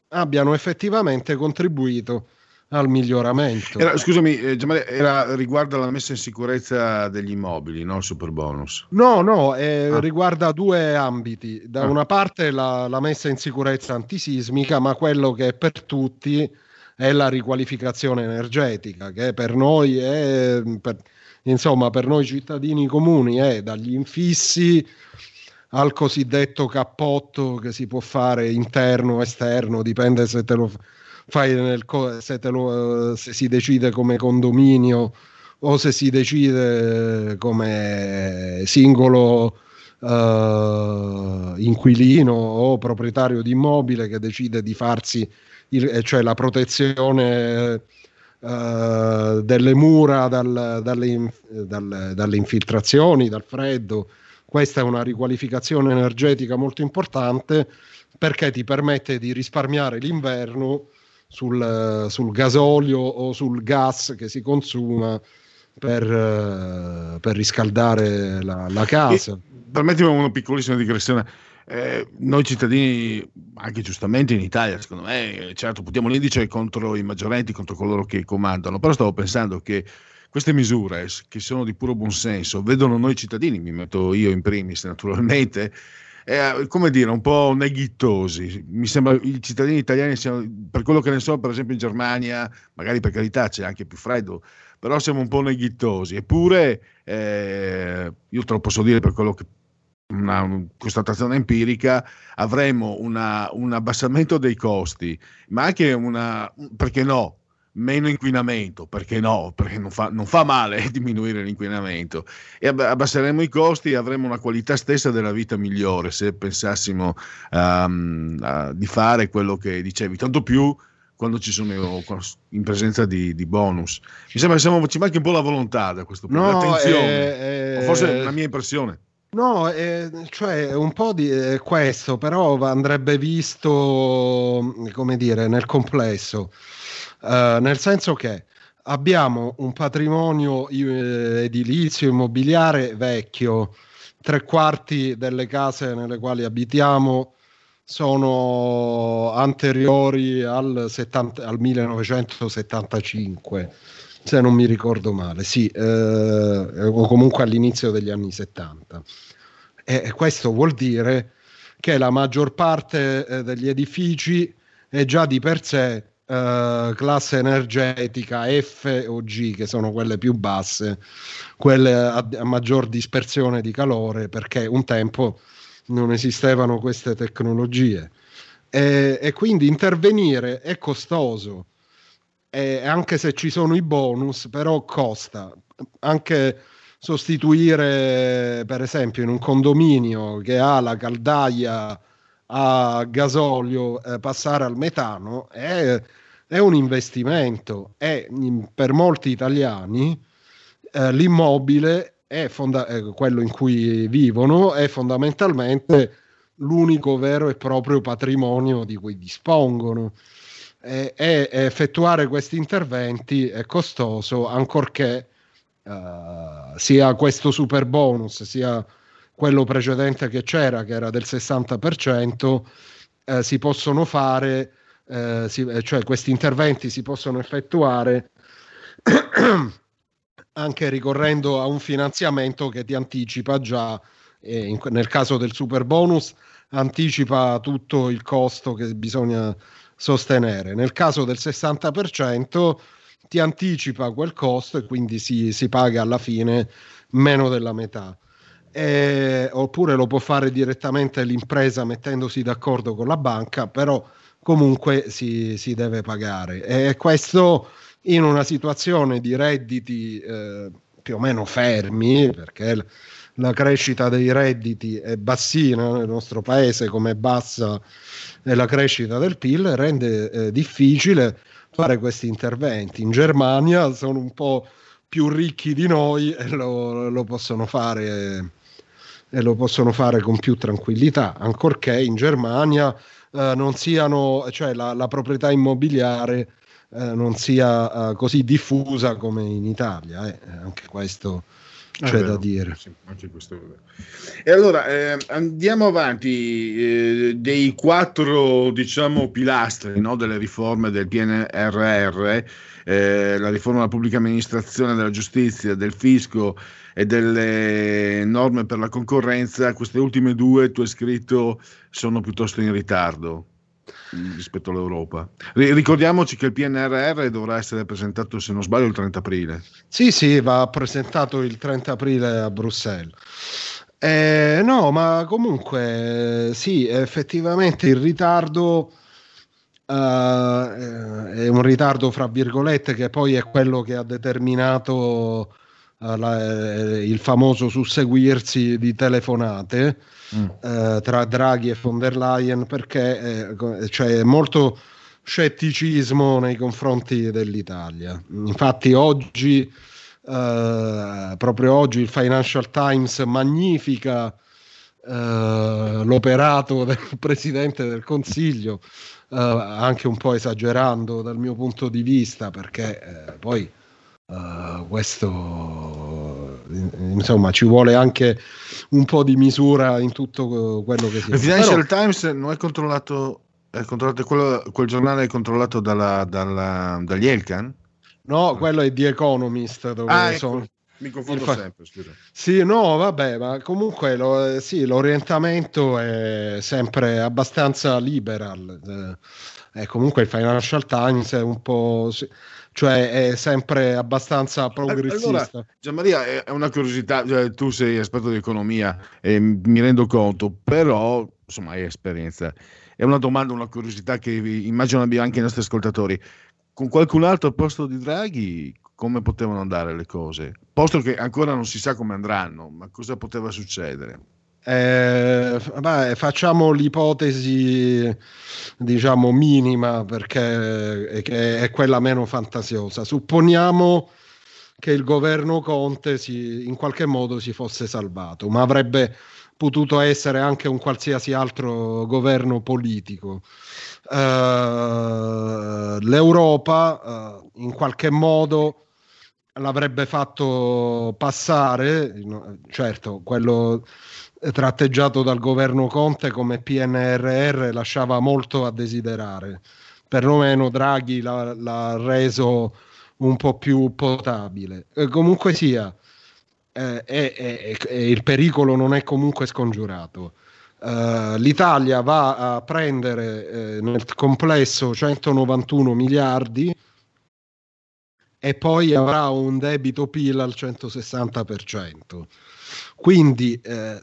abbiano effettivamente contribuito al miglioramento. Era, scusami, eh, Giamale, era riguardo alla messa in sicurezza degli immobili, no? Il super bonus. No, no, eh, ah. riguarda due ambiti. Da ah. una parte la, la, messa in sicurezza antisismica, ma quello che è per tutti è la riqualificazione energetica, che per noi è, per, insomma, per noi cittadini comuni è dagli infissi al cosiddetto cappotto che si può fare interno o esterno, dipende se te lo fai nel, se, te lo, se si decide come condominio o se si decide come singolo uh, inquilino o proprietario di immobile che decide di farsi il, cioè la protezione uh, delle mura dal, dalle, dal, dalle infiltrazioni, dal freddo questa è una riqualificazione energetica molto importante perché ti permette di risparmiare l'inverno sul, sul gasolio o sul gas che si consuma per, per riscaldare la, la casa. permettimi una piccolissima digressione. Eh, noi cittadini, anche giustamente in Italia, secondo me, certo, puntiamo l'indice contro i maggiorenti, contro coloro che comandano, però stavo pensando che queste misure, che sono di puro buonsenso, vedono noi cittadini, mi metto io in primis naturalmente, eh, come dire, un po' neghittosi. Mi sembra i cittadini italiani siano, per quello che ne so, per esempio in Germania, magari per carità c'è anche più freddo, però siamo un po' neghittosi. Eppure, eh, io te lo posso dire per quello che una, constatazione empirica, avremo una, un abbassamento dei costi, ma anche una, perché no, meno inquinamento, perché no? Perché non fa, non fa male diminuire l'inquinamento e abbasseremo i costi e avremo una qualità stessa della vita migliore se pensassimo um, uh, di fare quello che dicevi, tanto più quando ci sono in presenza di, di bonus. Mi sembra che siamo, ci manchi un po' la volontà da questo punto, no, l'attenzione, eh, eh, forse è la mia impressione. No, eh, cioè un po' di eh, questo, però andrebbe visto, come dire, nel complesso. Eh, nel senso che abbiamo un patrimonio eh, edilizio immobiliare vecchio, tre quarti delle case nelle quali abitiamo sono anteriori al, 70, al 1975, se non mi ricordo male, sì, eh, o comunque all'inizio degli anni 70. E questo vuol dire che la maggior parte eh, degli edifici è già di per sé Uh, classe energetica F o G, che sono quelle più basse, quelle a, a, maggior dispersione di calore, perché un tempo non esistevano queste tecnologie. E, e quindi intervenire è costoso, e anche se ci sono i bonus, però costa. Anche sostituire, per esempio, in un condominio che ha la caldaia a gasolio, eh, passare al metano è è un investimento e per molti italiani eh, l'immobile è fonda- eh, quello in cui vivono è fondamentalmente l'unico vero e proprio patrimonio di cui dispongono e, e effettuare questi interventi è costoso ancorché uh, sia questo super bonus sia quello precedente che c'era che era del 60% eh, si possono fare eh, si- cioè questi interventi si possono effettuare anche ricorrendo a un finanziamento che ti anticipa già, eh, in- nel caso del super bonus, anticipa tutto il costo che bisogna sostenere. Nel caso del 60% ti anticipa quel costo e quindi si, si paga alla fine meno della metà. Eh, oppure lo può fare direttamente l'impresa mettendosi d'accordo con la banca, però comunque si, si deve pagare. E questo in una situazione di redditi eh, più o meno fermi, perché l- la crescita dei redditi è bassina nel nostro paese, come è bassa è la crescita del PIL, rende eh, difficile fare questi interventi. In Germania sono un po' più ricchi di noi e lo, lo possono fare e lo possono fare con più tranquillità, ancorché in Germania eh, non siano, cioè la, la proprietà immobiliare eh, non sia eh, così diffusa come in Italia, eh. anche questo c'è vero, da dire. sì. E allora eh, andiamo avanti. eh, dei quattro, diciamo, pilastri no, delle riforme del PNRR, eh, la riforma della pubblica amministrazione, della giustizia, del fisco e delle norme per la concorrenza, queste ultime due, tu hai scritto, sono piuttosto in ritardo rispetto all'Europa. Ri- ricordiamoci che il PNRR dovrà essere presentato, se non sbaglio, il 30 aprile. Sì, sì, va presentato il 30 aprile a Bruxelles. Eh, no, ma comunque sì, effettivamente il ritardo eh, è un ritardo fra virgolette che poi è quello che ha determinato eh, la- eh, il famoso susseguirsi di telefonate eh, tra Draghi e von der Leyen perché eh, c'è molto scetticismo nei confronti dell'Italia. Infatti oggi, eh, proprio oggi, il Financial Times magnifica eh, l'operato del Presidente del Consiglio, eh, anche un po' esagerando dal mio punto di vista, perché eh, poi eh, questo insomma ci vuole anche un po' di misura in tutto quello che si Il Financial Però- Times non è controllato, è controllato quello- quel giornale è controllato dalla, dalla- dagli Elkan? No, quello è The Economist dove Ah, ecco, sono- mi confondo fa- sempre, scusa. Sì, no, vabbè, ma comunque lo- eh, sì, l'orientamento è sempre abbastanza liberal. eh, comunque il Financial Times è un po', sì, cioè è sempre abbastanza progressista. Allora, Gianmaria, è una curiosità, cioè, tu sei esperto di economia e mi rendo conto, però insomma hai esperienza. È una domanda, una curiosità che immagino abbia anche i nostri ascoltatori. Con qualcun altro al posto di Draghi, come potevano andare le cose? Posto che ancora non si sa come andranno, ma cosa poteva succedere? Eh, beh, facciamo l'ipotesi, diciamo, minima perché è, è quella meno fantasiosa. Supponiamo che il governo Conte si, in qualche modo si fosse salvato, ma avrebbe potuto essere anche un qualsiasi altro governo politico. Eh, L'Europa eh, in qualche modo l'avrebbe fatto passare, certo, quello tratteggiato dal governo Conte come PNRR lasciava molto a desiderare, perlomeno Draghi l'ha, l'ha reso un po' più potabile. Eh, comunque sia, eh, e- e- e il pericolo non è comunque scongiurato. Eh, L'Italia va a prendere eh, nel complesso 191 miliardi e poi avrà un debito PIL al 160%. Quindi, eh,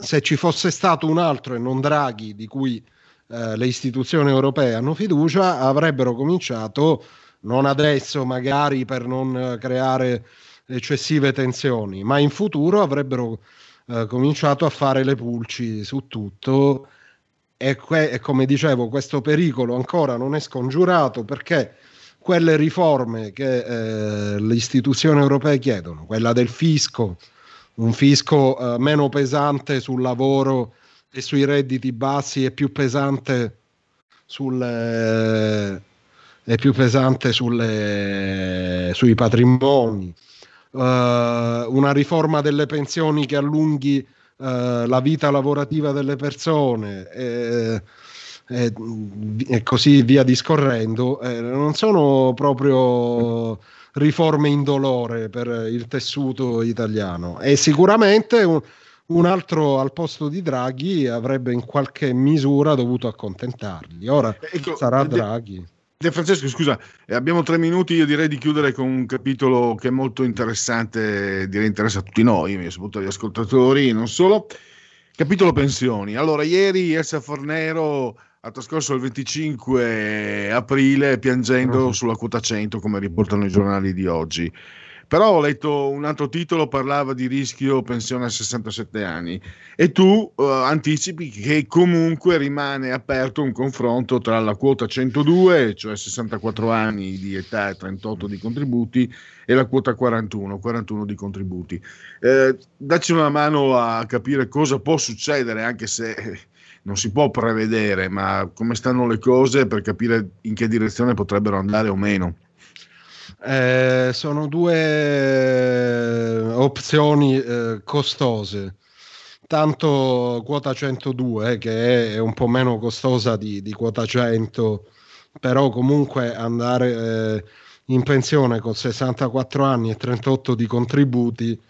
se ci fosse stato un altro e non Draghi, di cui eh, le istituzioni europee hanno fiducia, avrebbero cominciato, non adesso magari per non eh, creare eccessive tensioni, ma in futuro avrebbero eh, cominciato a fare le pulci su tutto. E, que- e come dicevo, questo pericolo ancora non è scongiurato perché quelle riforme che eh, le istituzioni europee chiedono, quella del fisco, un fisco eh, meno pesante sul lavoro e sui redditi bassi e più pesante sulle, è più pesante sulle, sui patrimoni, Eh, una riforma delle pensioni che allunghi eh, la vita lavorativa delle persone, eh, e, e così via discorrendo, eh, non sono proprio riforme indolore per il tessuto italiano e sicuramente un, un altro al posto di Draghi avrebbe in qualche misura dovuto accontentarli. Ora Ecco, sarà De- Draghi. De Francesco, scusa, eh, abbiamo tre minuti. Io direi di chiudere con un capitolo che è molto interessante, direi interessa a tutti noi, soprattutto agli ascoltatori, non solo. Capitolo pensioni. Allora, ieri Elsa Fornero ha trascorso il 25 aprile piangendo sulla quota 100, come riportano i giornali di oggi. Però ho letto un altro titolo, parlava di rischio pensione a 67 anni e tu eh, anticipi che comunque rimane aperto un confronto tra la quota 102, cioè 64 anni di età e 38 di contributi, e la quota 41, 41 di contributi. Eh, dacci una mano a capire cosa può succedere, anche se non si può prevedere, ma come stanno le cose per capire in che direzione potrebbero andare o meno. Eh, sono due opzioni eh, costose. Tanto quota 102, che è un po' meno costosa di, di quota 100, però comunque andare eh, in pensione con 64 anni e 38 di contributi,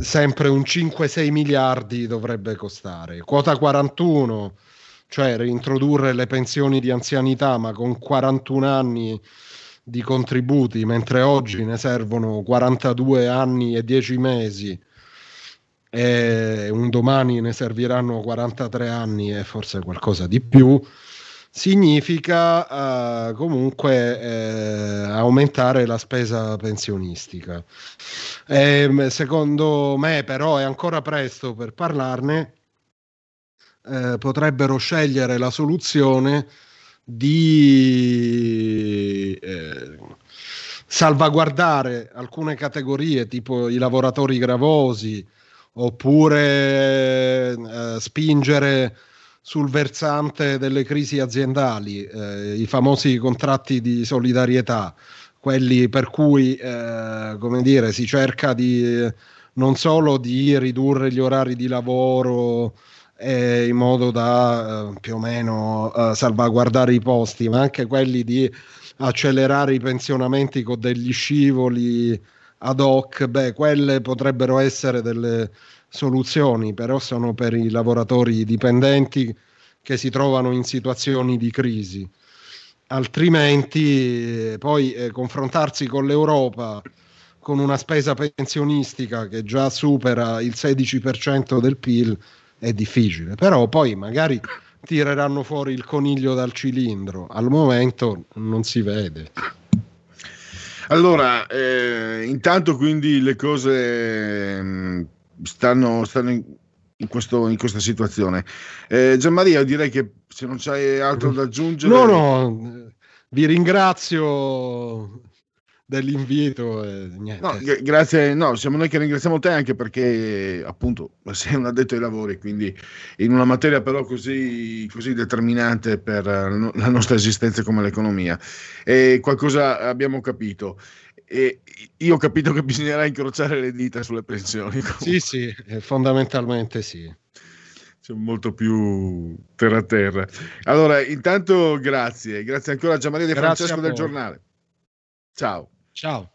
sempre un 5-6 miliardi dovrebbe costare. Quota 41, cioè reintrodurre le pensioni di anzianità, ma con 41 anni di contributi, mentre oggi ne servono 42 anni e 10 mesi e un domani ne serviranno 43 anni e forse qualcosa di più, significa eh, comunque eh, aumentare la spesa pensionistica. E, secondo me però è ancora presto per parlarne, eh, potrebbero scegliere la soluzione di eh, salvaguardare alcune categorie tipo i lavoratori gravosi oppure eh, spingere sul versante delle crisi aziendali eh, i famosi contratti di solidarietà quelli per cui eh, come dire si cerca di non solo di ridurre gli orari di lavoro eh, in modo da eh, più o meno eh, salvaguardare i posti, ma anche quelli di accelerare i pensionamenti con degli scivoli ad hoc, beh, quelle potrebbero essere delle soluzioni, però sono per i lavoratori dipendenti che si trovano in situazioni di crisi. Altrimenti, eh, poi eh, confrontarsi con l'Europa con una spesa pensionistica che già supera il 16% del PIL è difficile, però poi magari tireranno fuori il coniglio dal cilindro, al momento non si vede. Allora, eh, intanto quindi le cose mh, stanno, stanno in, in, questo, in, questa situazione. Eh, Gianmaria, direi che se non c'hai altro da aggiungere... No, no, vi ringrazio dell'invito e niente. No, g- grazie, no, siamo noi che ringraziamo te anche perché appunto sei un addetto ai lavori, quindi in una materia però così, così determinante per la nostra esistenza come l'economia. E qualcosa abbiamo capito. E io ho capito che bisognerà incrociare le dita sulle pensioni. Sì, sì, fondamentalmente sì. C'è molto più terra a terra. Allora, intanto grazie, grazie ancora a Gianmaria De Grazie Francesco del giornale. Ciao. Ciao.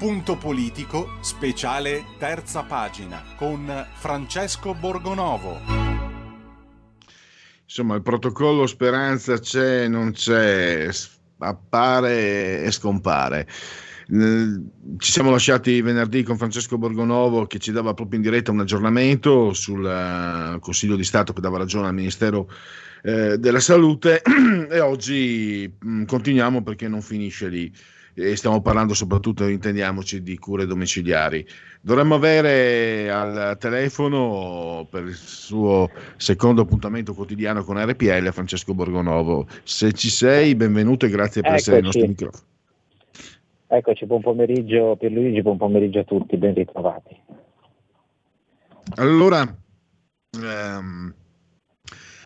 Punto politico, speciale terza pagina, con Francesco Borgonovo. Insomma, il protocollo speranza c'è, non c'è, appare e scompare. Ci siamo lasciati venerdì con Francesco Borgonovo che ci dava proprio in diretta un aggiornamento sul eh, Consiglio di Stato che dava ragione al Ministero eh, della Salute e oggi mh, continuiamo perché non finisce lì e stiamo parlando soprattutto, intendiamoci, di cure domiciliari. Dovremmo avere al telefono per il suo secondo appuntamento quotidiano con RPL Francesco Borgonovo. Se ci sei, benvenuto e grazie per essere ai Eccoci. nostri microfoni. Eccoci, buon pomeriggio Pierluigi, buon pomeriggio a tutti, ben ritrovati. Allora, ehm,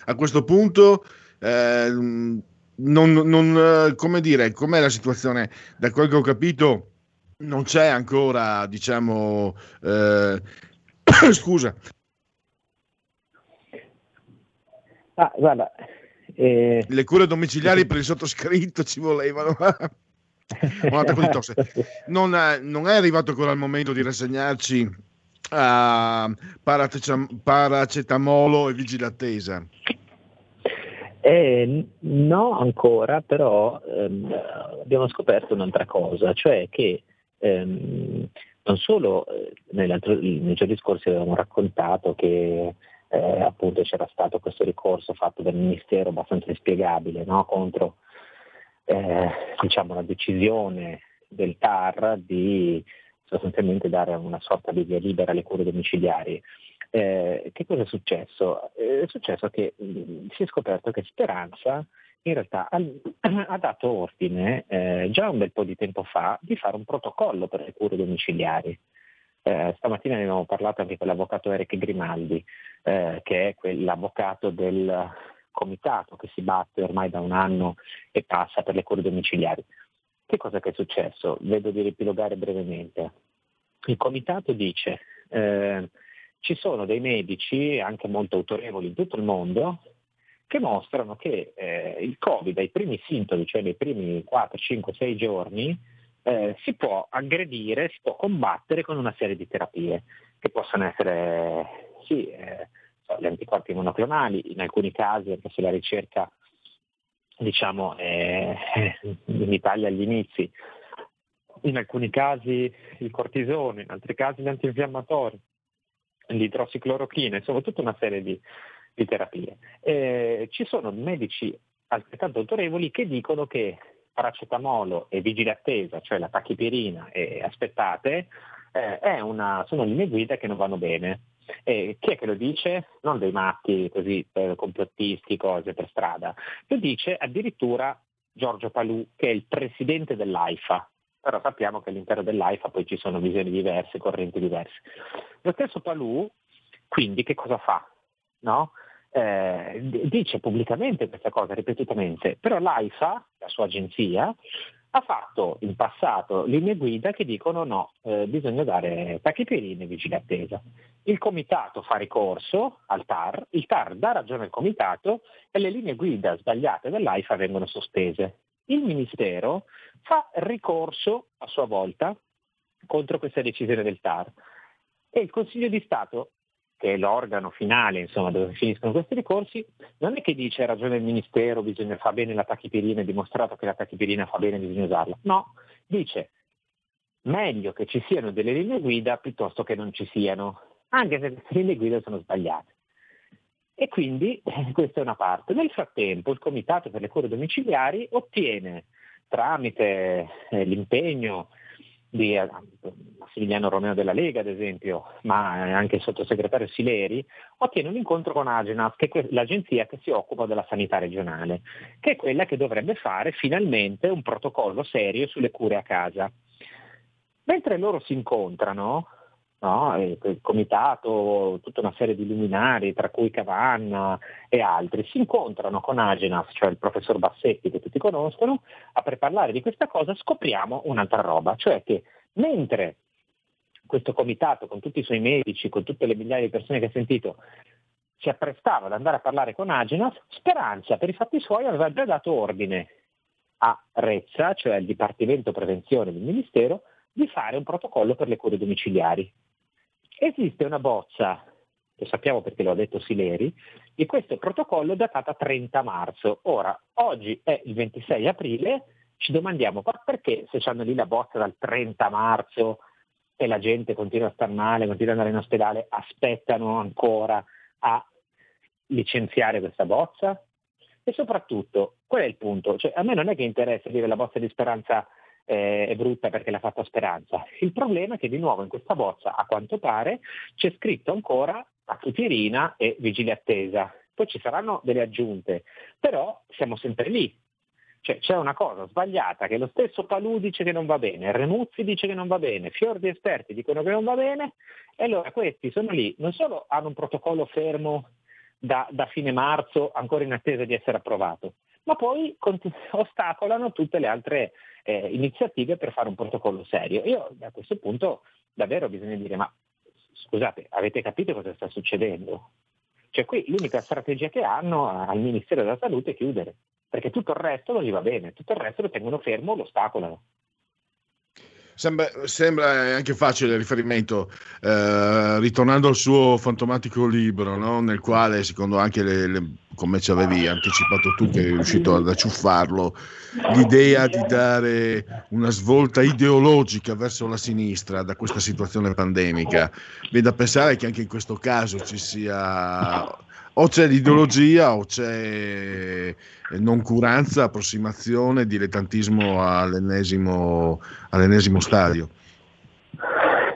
a questo punto, ehm, non, non, eh, come dire, com'è la situazione? Da quel che ho capito, non c'è ancora, diciamo, eh, scusa, Ah, guarda, eh, le cure domiciliari per il sottoscritto ci volevano. Un attacco di tosse. Non, è- non è arrivato ancora il momento di rassegnarci a paracetam- paracetamolo e vigilattesa. Eh, no ancora, però ehm, abbiamo scoperto un'altra cosa, cioè che ehm, non solo eh, nei giorni scorsi avevamo raccontato che eh, appunto c'era stato questo ricorso fatto dal Ministero abbastanza inspiegabile no, contro eh, diciamo, la decisione del TAR di sostanzialmente dare una sorta di via libera alle cure domiciliari. Eh, che cosa è successo? Eh, è successo che mh, si è scoperto che Speranza in realtà ha, ha dato ordine eh, già un bel po' di tempo fa di fare un protocollo per le cure domiciliari. Eh, stamattina ne abbiamo parlato anche con l'avvocato Eric Grimaldi, che è quell'avvocato del comitato che si batte ormai da un anno e passa per le cure domiciliari. Che cosa è successo? Vedo di ripilogare brevemente. Il comitato dice eh, ci sono dei medici, anche molto autorevoli in tutto il mondo, che mostrano che eh, il Covid ai primi sintomi, cioè nei primi 4, 5, 6 giorni, eh, si può aggredire, si può combattere con una serie di terapie che possono essere sì, eh, gli anticorpi monoclonali, in alcuni casi, anche se la ricerca diciamo, è in Italia agli inizi, in alcuni casi il cortisone, in altri casi gli antinfiammatori, l'idrossiclorochina, insomma tutta una serie di, di terapie. Eh, ci sono medici altrettanto autorevoli che dicono che paracetamolo e vigile attesa, cioè la tachipirina e aspettate, eh, una, sono linee guida che non vanno bene. E chi è che lo dice? Non dei matti così eh, complottisti, cose per strada. Lo dice addirittura Giorgio Palù, che è il presidente dell'AIFA. Però sappiamo che all'interno dell'AIFA poi ci sono visioni diverse, correnti diverse. Lo stesso Palù, quindi, che cosa fa? No? Eh, dice pubblicamente questa cosa ripetutamente, però l'AIFA, la sua agenzia, ha fatto in passato linee guida che dicono no, eh, bisogna dare tachipirine e vigile attesa. Il comitato fa ricorso al TAR, il TAR dà ragione al comitato e le linee guida sbagliate dell'AIFA vengono sospese. Il Ministero fa ricorso a sua volta contro questa decisione del TAR e il Consiglio di Stato che è l'organo finale insomma, dove finiscono questi ricorsi, non è che dice ha ragione il Ministero, bisogna fa bene la tachipirina, è dimostrato che la tachipirina fa bene, bisogna usarla. No, dice meglio che ci siano delle linee guida piuttosto che non ci siano, anche se queste linee guida sono sbagliate. E quindi eh, questa è una parte. Nel frattempo il Comitato per le cure domiciliari ottiene tramite eh, l'impegno di eh, Massimiliano Romeo della Lega ad esempio, ma anche il sottosegretario Sileri, ottiene un incontro con Agenas, che è l'agenzia che si occupa della sanità regionale, che è quella che dovrebbe fare finalmente un protocollo serio sulle cure a casa. Mentre loro si incontrano, no? il comitato, tutta una serie di luminari, tra cui Cavanna e altri, si incontrano con Agenas, cioè il professor Bassetti che tutti conoscono, a per parlare di questa cosa scopriamo un'altra roba, cioè che mentre questo comitato con tutti i suoi medici, con tutte le migliaia di persone che ha sentito, si apprestava ad andare a parlare con Agenas, Speranza per i fatti suoi aveva già dato ordine a Rezza, cioè al Dipartimento Prevenzione del Ministero, di fare un protocollo per le cure domiciliari. Esiste una bozza, lo sappiamo perché lo ha detto Sileri, di questo protocollo datata 30 marzo. Ora, oggi è il 26 aprile, ci domandiamo ma perché se hanno lì la bozza dal 30 marzo e la gente continua a star male, continua ad andare in ospedale, aspettano ancora a licenziare questa bozza? E soprattutto, qual è il punto? Cioè, a me non è che interessa dire la bozza di speranza eh, è brutta perché l'ha fatta Speranza. Il problema è che di nuovo in questa bozza, a quanto pare, c'è scritto ancora Tachipirina e Vigile Attesa. Poi ci saranno delle aggiunte, però siamo sempre lì. Cioè, c'è una cosa sbagliata che lo stesso Palù dice che non va bene, Renuzzi dice che non va bene, fior di esperti dicono che non va bene, e allora questi sono lì, non solo hanno un protocollo fermo da, da fine marzo ancora in attesa di essere approvato, ma poi ostacolano tutte le altre eh, iniziative per fare un protocollo serio. Io a questo punto davvero bisogna dire, ma scusate, avete capito cosa sta succedendo? Cioè qui l'unica strategia che hanno al Ministero della Salute è chiudere, perché tutto il resto non gli va bene, tutto il resto lo tengono fermo, lo ostacolano. Sembra, sembra, anche facile il riferimento, eh, ritornando al suo fantomatico libro, no? nel quale, secondo anche le, le, come ci avevi anticipato tu, che eri riuscito ad acciuffarlo, l'idea di dare una svolta ideologica verso la sinistra da questa situazione pandemica. Viene da pensare che anche in questo caso ci sia o c'è l'ideologia o c'è noncuranza, approssimazione, dilettantismo all'ennesimo, all'ennesimo stadio.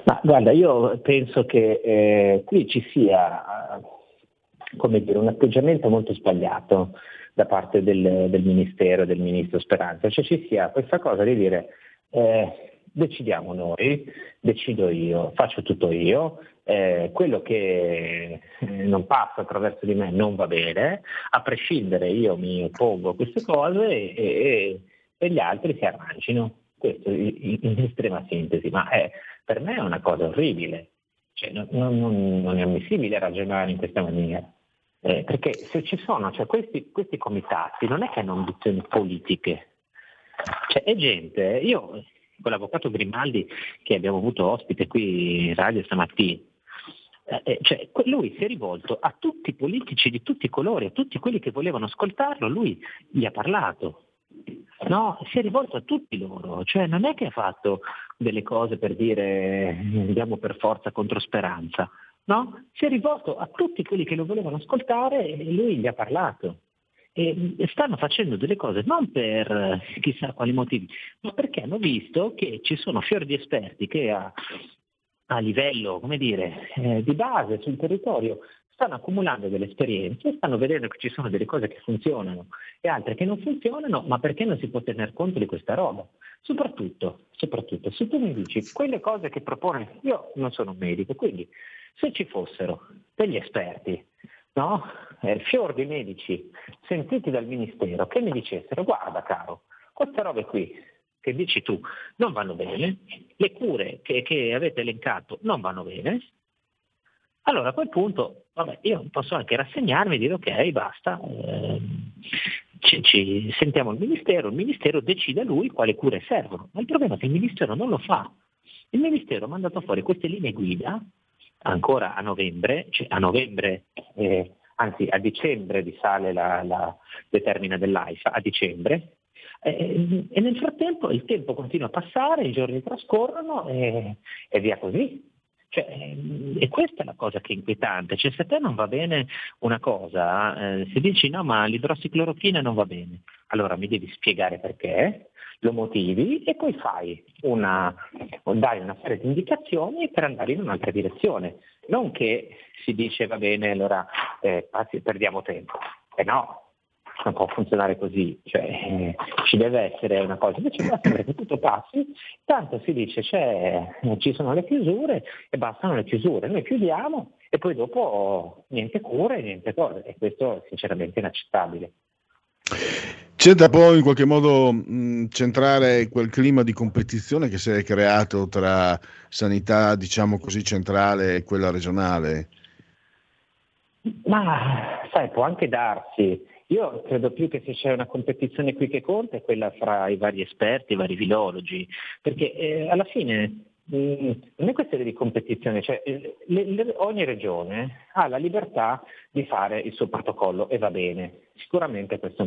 Ma guarda, io penso che eh, qui ci sia eh, dire, un atteggiamento molto sbagliato da parte del, del Ministero, del Ministro Speranza, cioè ci sia questa cosa di dire eh, decidiamo noi, decido io, faccio tutto io, eh, quello che eh, non passa attraverso di me non va bene, a prescindere io mi oppongo a queste cose e, e, e gli altri si arrangino. Questo in, in estrema sintesi, ma è, per me è una cosa orribile, cioè, non, non, non, è ammissibile ragionare in questa maniera. Eh, perché se ci sono, cioè questi, questi comitati non è che hanno ambizioni politiche, cioè è gente, io quell'avvocato Grimaldi che abbiamo avuto ospite qui in radio stamattina, eh, eh, cioè, lui si è rivolto a tutti i politici di tutti i colori, a tutti quelli che volevano ascoltarlo, lui gli ha parlato. No, si è rivolto a tutti loro, cioè non è che ha fatto delle cose per dire andiamo per forza contro speranza, no? Si è rivolto a tutti quelli che lo volevano ascoltare e lui gli ha parlato. E stanno facendo delle cose non per chissà quali motivi, ma perché hanno visto che ci sono fior di esperti che a, a livello, come dire, eh, di base sul territorio stanno accumulando delle esperienze, stanno vedendo che ci sono delle cose che funzionano e altre che non funzionano, ma perché non si può tener conto di questa roba? Soprattutto, soprattutto, se tu mi dici quelle cose che propone, io non sono un medico, quindi se ci fossero degli esperti, no? eh, fior di medici sentiti dal Ministero che mi dicessero guarda caro, queste robe qui che dici tu non vanno bene, le cure che, che avete elencato non vanno bene, allora a quel punto vabbè, io posso anche rassegnarmi e dire ok, basta, eh, ci, ci, sentiamo il Ministero, il Ministero decide lui quali cure servono, ma il problema è che il Ministero non lo fa. Il Ministero ha mandato fuori queste linee guida ancora a novembre, cioè a novembre eh, anzi a dicembre risale la, la determina dell'AIFA, a dicembre, eh, e nel frattempo il tempo continua a passare, i giorni trascorrono e, e via così. Cioè, e questa è la cosa che è inquietante, cioè, se a te non va bene una cosa, eh, se dici no ma l'idrossiclorochina non va bene, allora mi devi spiegare perché, lo motivi e poi fai una, dai una serie di indicazioni per andare in un'altra direzione. Non che si dice va bene, allora eh, perdiamo tempo. E eh no, non può funzionare così, cioè, eh, ci deve essere una cosa, invece basta sempre che tutto passi, tanto si dice ci sono le chiusure e bastano le chiusure, noi chiudiamo e poi dopo niente cure, niente cose e questo è sinceramente inaccettabile. C'è da poi in qualche modo mh, centrare quel clima di competizione che si è creato tra sanità, diciamo così, centrale e quella regionale? Ma sai, può anche darsi. Io credo più che se c'è una competizione qui che conta è quella fra i vari esperti, i vari filologi, perché eh, alla fine Mm, non è questione di competizione, cioè, le, le, ogni regione ha la libertà di fare il suo protocollo e va bene, sicuramente questo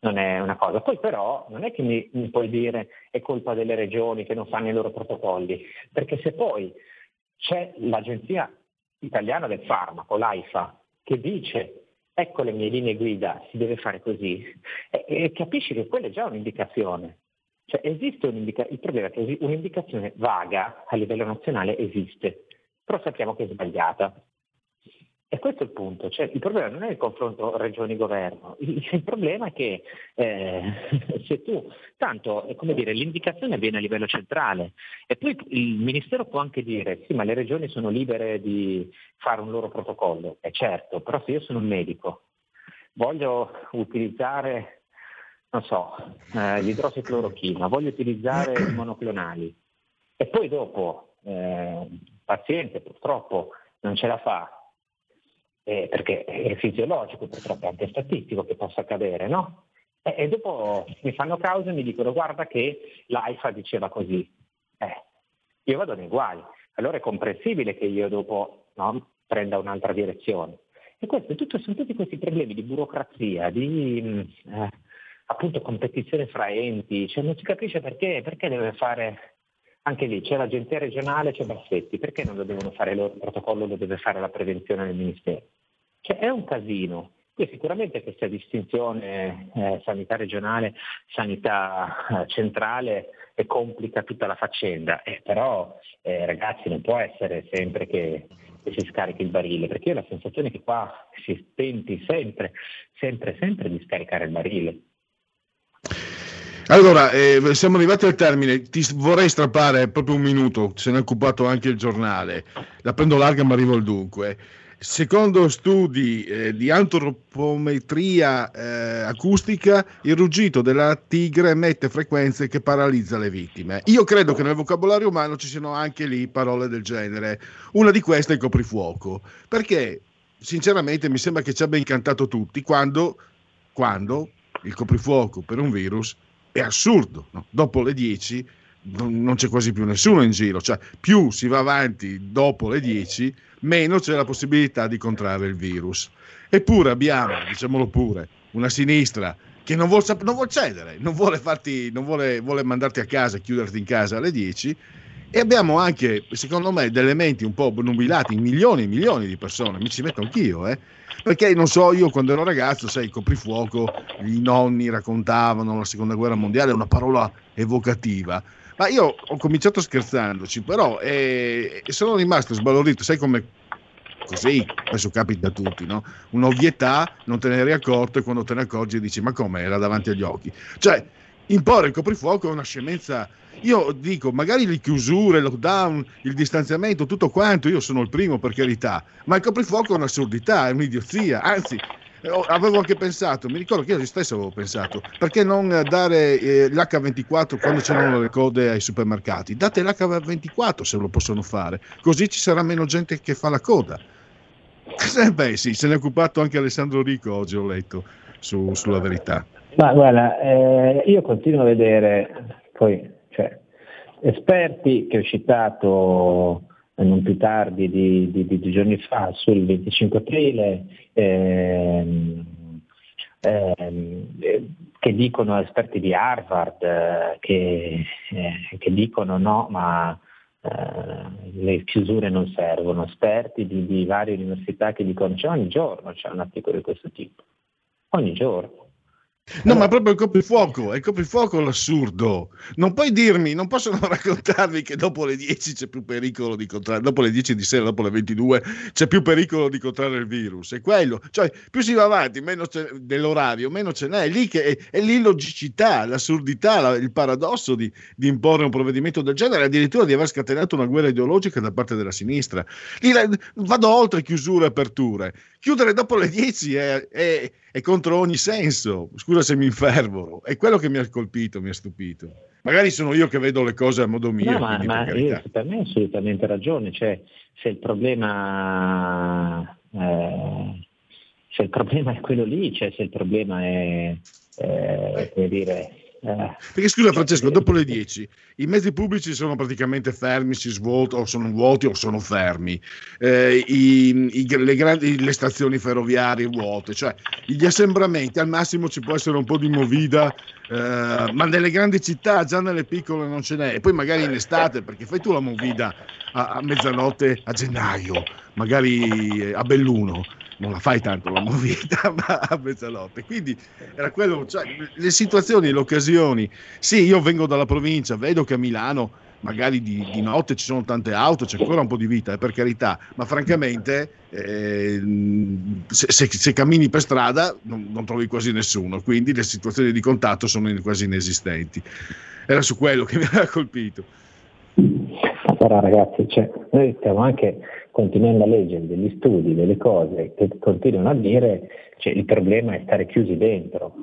non è una cosa. Poi però non è che mi, mi puoi dire è colpa delle regioni che non fanno i loro protocolli, perché se poi c'è l'Agenzia Italiana del Farmaco, l'AIFA, che dice ecco le mie linee guida, si deve fare così, e, e capisci che quella è già un'indicazione. Cioè esiste un'indicazione, il problema è che un'indicazione vaga a livello nazionale esiste, però sappiamo che è sbagliata. E questo è il punto, cioè, il problema non è il confronto regioni-governo, il, problema è che eh, se tu, tanto come dire, l'indicazione avviene a livello centrale e poi il Ministero può anche dire sì ma le regioni sono libere di fare un loro protocollo, è certo, però se io sono un medico, voglio utilizzare non so, eh, l'idrossiclorochina, voglio utilizzare i monoclonali e poi dopo eh, paziente purtroppo non ce la fa eh, perché è fisiologico, purtroppo è anche statistico che possa accadere, no? E, e, dopo mi fanno causa e mi dicono guarda che l'AIFA diceva così. Eh, io vado nei guai. Allora è comprensibile che io dopo no, prenda un'altra direzione. E questo, tutto, sono tutti questi problemi di burocrazia, di mm, eh, appunto competizione fra enti, cioè non si capisce perché, perché deve fare anche lì c'è l'agenzia regionale, c'è Bassetti, perché non lo devono fare loro il protocollo, lo deve fare la prevenzione del Ministero? Cioè è un casino Qui sicuramente questa distinzione eh, sanità regionale, sanità eh, centrale complica tutta la faccenda, eh, però eh, ragazzi non può essere sempre che, che si scarichi il barile, perché io ho la sensazione che qua si tenti sempre, sempre, sempre di scaricare il barile. Allora, eh, siamo arrivati al termine, ti vorrei strappare proprio un minuto, se ne è occupato anche il giornale, la prendo larga ma arrivo al dunque. Secondo studi eh, di antropometria eh, acustica, il ruggito della tigre emette frequenze che paralizza le vittime. Io credo che nel vocabolario umano ci siano anche lì parole del genere. Una di queste è il coprifuoco, perché sinceramente mi sembra che ci abbia incantato tutti quando, quando il coprifuoco per un virus è assurdo. No? Dopo le 10 non, non c'è quasi più nessuno in giro, cioè più si va avanti dopo le 10 meno c'è la possibilità di contrarre il virus. Eppure abbiamo, diciamolo pure, una sinistra che non vuole, non vuol cedere, non, vuole, farti, non vuole, vuole mandarti a casa, chiuderti in casa alle 10 e abbiamo anche, secondo me, delle menti un po' nubilati in milioni e milioni di persone, mi ci metto anch'io, eh? perché non so, io quando ero ragazzo, sai, coprifuoco, i nonni raccontavano la seconda guerra mondiale, una parola evocativa. Ma io ho cominciato scherzandoci, però eh, sono rimasto sbalordito, sai come così, adesso capita a tutti, no? Un'ovvietà, non te ne eri accorto e quando te ne accorgi dici ma come era davanti agli occhi? Cioè, imporre il coprifuoco è una scemenza. Io dico, magari le chiusure, il lockdown, il distanziamento, tutto quanto, io sono il primo per carità, ma il coprifuoco è un'assurdità, è un'idiozia, anzi avevo anche pensato, mi ricordo che io stesso avevo pensato, perché non dare eh, l'H24 quando c'erano le code ai supermercati? Date l'H24 se lo possono fare, così ci sarà meno gente che fa la coda. Beh sì, se ne è occupato anche Alessandro Rico oggi, ho letto, su, sulla verità. Ma guarda, eh, io continuo a vedere, poi, cioè, esperti che ho citato non più tardi di, di, di, giorni fa sul 25 aprile ehm, ehm, che dicono esperti di Harvard eh, che, eh, che, dicono no ma eh, le chiusure non servono, esperti di, di varie università che dicono c'è ogni giorno c'è un articolo di questo tipo, ogni giorno. No, ma proprio il coprifuoco, è il coprifuoco l'assurdo. Non puoi dirmi, non possono raccontarvi che dopo le 10 c'è più pericolo di contrarre, dopo le 10 di sera, dopo le 22 c'è più pericolo di contrarre il virus. È quello, cioè più si va avanti meno dell'orario, meno ce n'è. È lì che è, è l'illogicità, l'assurdità, la, il paradosso di, di, imporre un provvedimento del genere, addirittura di aver scatenato una guerra ideologica da parte della sinistra. Lì, vado oltre chiusure e aperture. Chiudere dopo le 10 è, è, è contro ogni senso. Scusa se mi infervoro, è quello che mi ha colpito, mi ha stupito. Magari sono io che vedo le cose a modo mio. No, ma, ma per, io, per me hai assolutamente ragione. Cioè, se il problema, eh, se il problema è quello lì, cioè se il problema è, eh, come dire, eh. Perché scusa Francesco, dopo le 10 i mezzi pubblici sono praticamente fermi, si svuotano, o sono vuoti o sono fermi, eh, i, i, le, grandi, le, stazioni ferroviarie vuote, cioè gli assembramenti al massimo ci può essere un po' di movida, eh, ma nelle grandi città, già nelle piccole non ce n'è, e poi magari in estate, perché fai tu la movida a, a mezzanotte a gennaio, magari a Belluno non la fai tanto la movita, a mezzanotte. Quindi era quello, cioè, le situazioni, le occasioni. Sì, io vengo dalla provincia, vedo che a Milano magari di, di notte ci sono tante auto, c'è ancora un po' di vita, eh, per carità, ma francamente eh, se, se, se, cammini per strada non, non, trovi quasi nessuno, quindi le situazioni di contatto sono quasi inesistenti. Era su quello che mi aveva colpito. Però ragazzi, cioè, noi stiamo anche continuando a leggere degli studi, delle cose che continuano a dire cioè, il problema è stare chiusi dentro.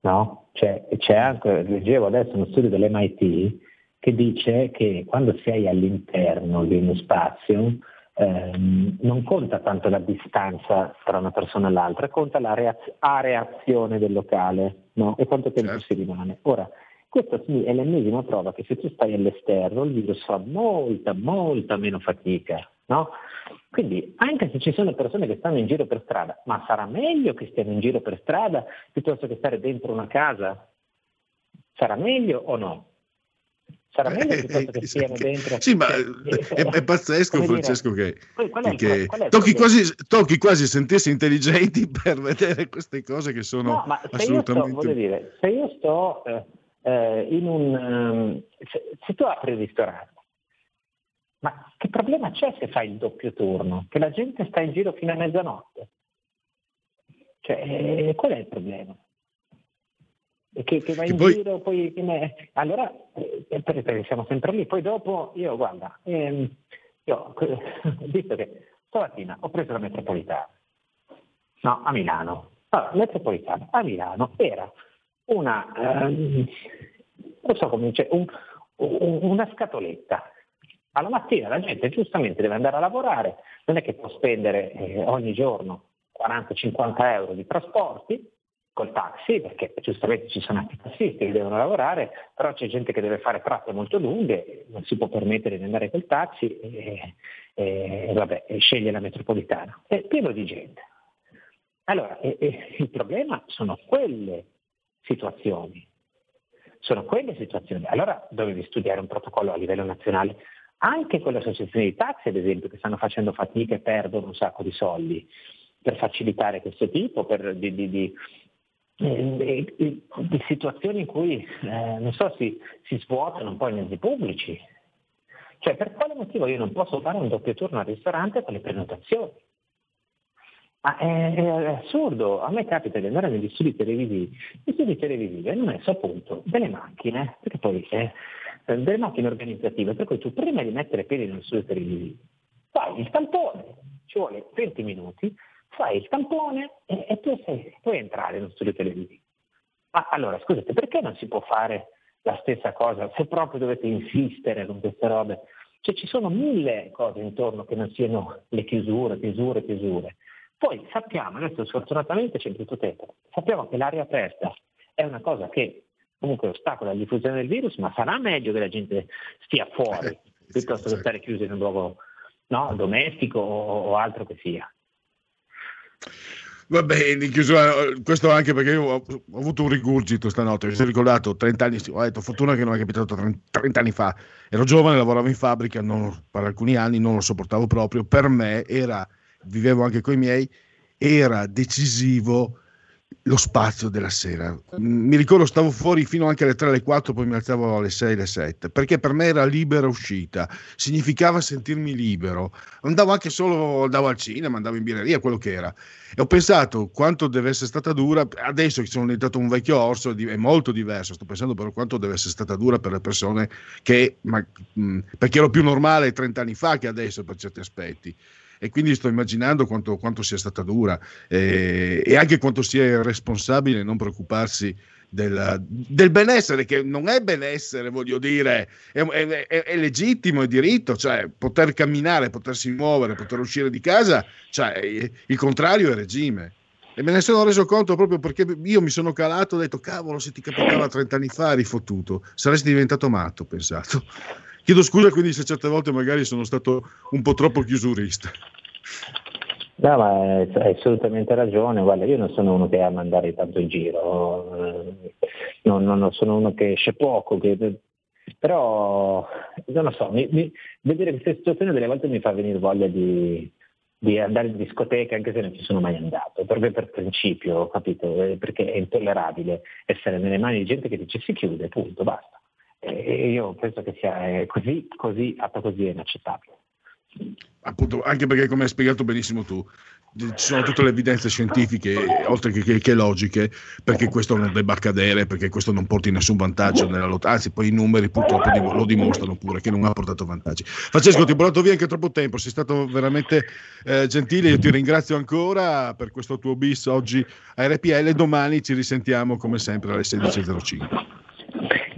No? Cioè, c'è anche, leggevo adesso uno studio dell'MIT che dice che quando sei all'interno di uno spazio ehm, non conta tanto la distanza tra una persona e l'altra, conta la reaz- reazione del locale no? e quanto tempo certo. si rimane. Ora, questa è l'ennesima prova che se tu stai all'esterno il virus fa molta, molta meno fatica. No? Quindi anche se ci sono persone che stanno in giro per strada, ma sarà meglio che stiano in giro per strada piuttosto che stare dentro una casa? Sarà meglio o no? Sarà meglio piuttosto che stiano dentro. Sì, ma cioè, è, è pazzesco, Francesco, che, il- che tocchi, quasi, tocchi quasi sentirsi intelligenti per vedere queste cose che sono No, ma se io sto, voglio dire, se io sto eh, eh, un... ehm, se, se tu apri il ristorante, ma che problema c'è se fai il doppio turno? Che la gente sta in giro fino a mezzanotte? Cioè, eh, qual è il problema? Che, che vai in poi- giro, poi... ne- Allora, eh, siamo sempre lì. Poi dopo, io guarda, ehm, io, visto che stamattina ho preso la metropolitana, no, a Milano. Allora, metropolitana a Milano era una, ehm, so come dice, un- un- una scatoletta. Alla mattina la gente giustamente deve andare a lavorare, non è che può spendere eh, ogni giorno 40-50 euro di trasporti col taxi, perché giustamente ci sono anche tassisti che devono lavorare, però c'è gente che deve fare tratte molto lunghe, non si può permettere di andare col taxi e, e- vabbè, e sceglie la metropolitana. È pieno di gente. Allora, e il problema sono quelle situazioni. Sono quelle situazioni. Allora dovevi studiare un protocollo a livello nazionale, anche con le associazioni di taxi, ad esempio, che stanno facendo fatica e perdono un sacco di soldi per facilitare questo tipo per- di, di- di- eh, di- situazioni in cui eh, non so, si, si svuotano un po' i mezzi pubblici. Cioè, per quale motivo io non posso fare un doppio turno al ristorante con le prenotazioni? Ma è, è assurdo, a me capita di andare negli studi televisivi, gli studi televisivi hanno messo a punto delle macchine, perché poi eh, delle macchine organizzative, per cui tu prima di mettere piedi nello studio televisivo fai il tampone, ci vuole 20 minuti, fai il tampone e, e tu sei- puoi entrare nello studio televisivo. Ma allora, scusate, perché non si può fare la stessa cosa se proprio dovete insistere con queste robe? Cioè ci sono mille cose intorno che non siano le chiusure, chiusure, chiusure. Poi sappiamo, adesso sfortunatamente c'è tutto tempo, sappiamo che l'aria aperta è una cosa che comunque ostacola la diffusione del virus, ma sarà meglio che la gente stia fuori piuttosto che stare chiusi in un luogo no, domestico o, o altro che sia. Va bene, in chiusura, eh, questo anche perché io ho, ho avuto un rigurgito stanotte, mi sono ricordato 30 anni, ho detto fortuna che non è capitato 30, 30 anni fa, ero giovane, lavoravo in fabbrica, non- per alcuni anni non lo sopportavo proprio, per me era, vivevo anche con i miei, era decisivo lo spazio della sera. Mi ricordo stavo fuori fino anche alle 3, alle 4, poi mi alzavo alle 6, alle 7, perché per me era libera uscita, significava sentirmi libero. Andavo anche solo, andavo al cinema, andavo in birreria, quello che era. E ho pensato quanto deve essere stata dura, adesso che sono diventato un vecchio orso è molto diverso, sto pensando però quanto deve essere stata dura per le persone che, ma, perché ero più normale 30 anni fa che adesso per certi aspetti. E quindi sto immaginando quanto, quanto sia stata dura eh, e anche quanto sia irresponsabile non preoccuparsi del, del benessere, che non è benessere, voglio dire, è, è- è- legittimo, è diritto, cioè poter camminare, potersi muovere, poter uscire di casa, cioè, il contrario è regime. E me ne sono reso conto proprio perché io mi sono calato ho detto, cavolo, se ti capitava 30 anni fa eri fottuto, saresti diventato matto, ho pensato. Chiedo scusa quindi se certe volte magari sono stato un po' troppo chiusurista. No, ma hai assolutamente ragione, guarda, io non sono uno che ama andare tanto in giro, eh, non, non sono uno che esce poco, che- però non lo so, mi- mi- vedere queste situazioni delle volte mi fa venire voglia di, di andare in discoteca anche se non ci sono mai andato, proprio per principio, capito? Eh, Perché è intollerabile essere nelle mani di gente che dice si chiude, punto, basta. E io penso che sia eh, così, così, fatto così è inaccettabile. appunto, anche perché come hai spiegato benissimo tu, ci sono tutte le evidenze scientifiche, oltre che, che- che logiche, perché questo non debba accadere, perché questo non porti nessun vantaggio nella lotta, anzi poi i numeri purtroppo lo dimostrano pure che non ha portato vantaggi. Francesco, ti ho portato via anche troppo tempo, sei stato veramente eh, gentile, io ti ringrazio ancora per questo tuo bis oggi a RPL, domani ci risentiamo come sempre alle 16.05.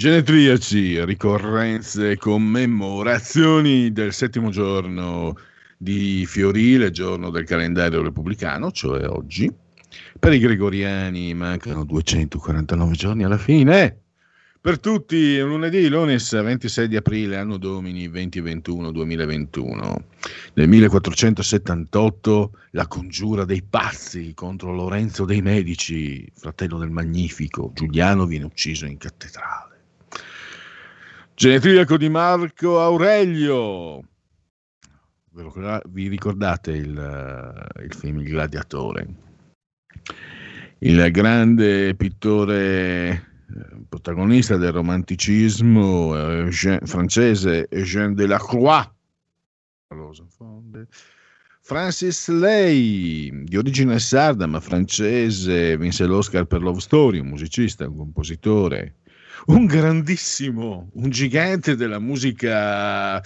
Genetriaci, ricorrenze, commemorazioni del settimo giorno di Fiorile, giorno del calendario repubblicano, cioè oggi. Per i gregoriani mancano 249 giorni alla fine. Per tutti lunedì, lunes 26 di aprile, anno domini 2021-2021. Nel 1478 la congiura dei pazzi contro Lorenzo dei Medici, fratello del Magnifico. Giuliano viene ucciso in cattedrale. Genetriaco di Marco Aurelio. Vi ricordate il, eh, il film Il Gladiatore? Il grande pittore eh, protagonista del romanticismo Eugène, francese Eugène Delacroix. Francis Lay, di origine sarda ma francese, vinse l'Oscar per Love Story, un musicista, un compositore, un grandissimo, un gigante della musica,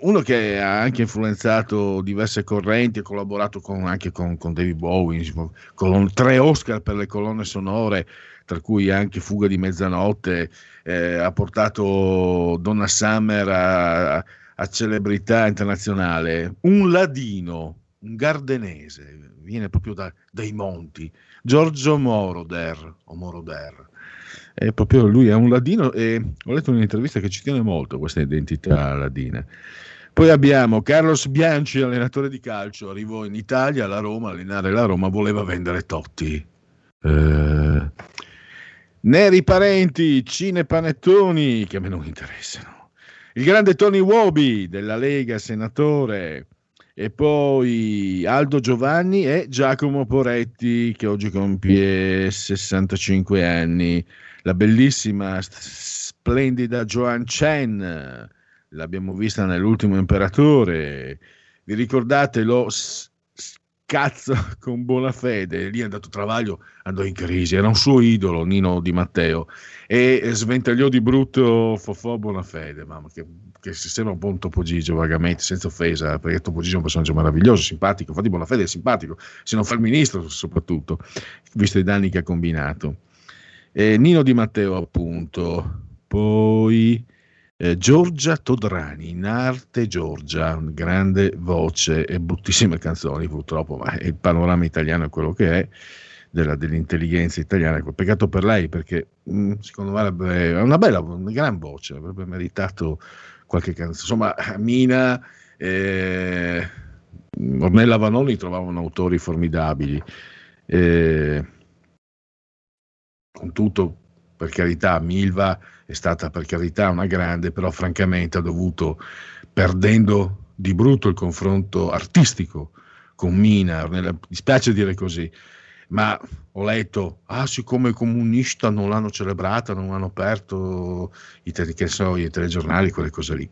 uno che ha anche influenzato diverse correnti, ha collaborato con, anche con, con David Bowie, con tre Oscar per le colonne sonore, tra cui anche Fuga di mezzanotte, eh, ha portato Donna Summer a, a celebrità internazionale, un ladino, un gardenese, viene proprio da, dai monti, Giorgio Moroder, o Moroder è proprio lui è un ladino e ho letto in un'intervista che ci tiene molto questa identità ladina. Poi abbiamo Carlos Bianchi, allenatore di calcio, arrivò in Italia, alla Roma, allenare la Roma, voleva vendere Totti. Eh, Neri Parenti, Cine Panettoni, che a me non interessano. Il grande Tony Wobi della Lega, senatore. E poi Aldo Giovanni e Giacomo Poretti, che oggi compie 65 anni la bellissima, splendida Joan Chen, l'abbiamo vista nell'ultimo imperatore. Vi ricordate lo cazzo con buona fede? Lì è andato Travaglio, andò in crisi, era un suo idolo, Nino Di Matteo, e sventagliò di brutto Fofò Bonafede, mamma, che, che sembra un po' un Topo Gigio vagamente, senza offesa, perché Topo Gigio è un personaggio meraviglioso, simpatico, infatti Bonafede è simpatico, se non fa il ministro soprattutto, visto i danni che ha combinato. Eh, Nino Di Matteo, appunto, poi eh, Giorgia Todrani, in arte Giorgia, grande voce e bruttissime canzoni purtroppo, ma il panorama italiano è quello che è. Della, dell'intelligenza italiana. Peccato per lei perché mh, mm, secondo me è una bella, una gran voce, avrebbe meritato qualche canzone. Insomma, Mina, eh, Ornella Vanoni trovavano autori formidabili. Eh, con tutto, per carità, Milva è stata per carità una grande, però francamente ha dovuto, perdendo di brutto il confronto artistico con Mina, mi dispiace dire così, ma ho letto, ah siccome comunista non l'hanno celebrata, non hanno aperto i, te- so, i telegiornali, quelle cose lì,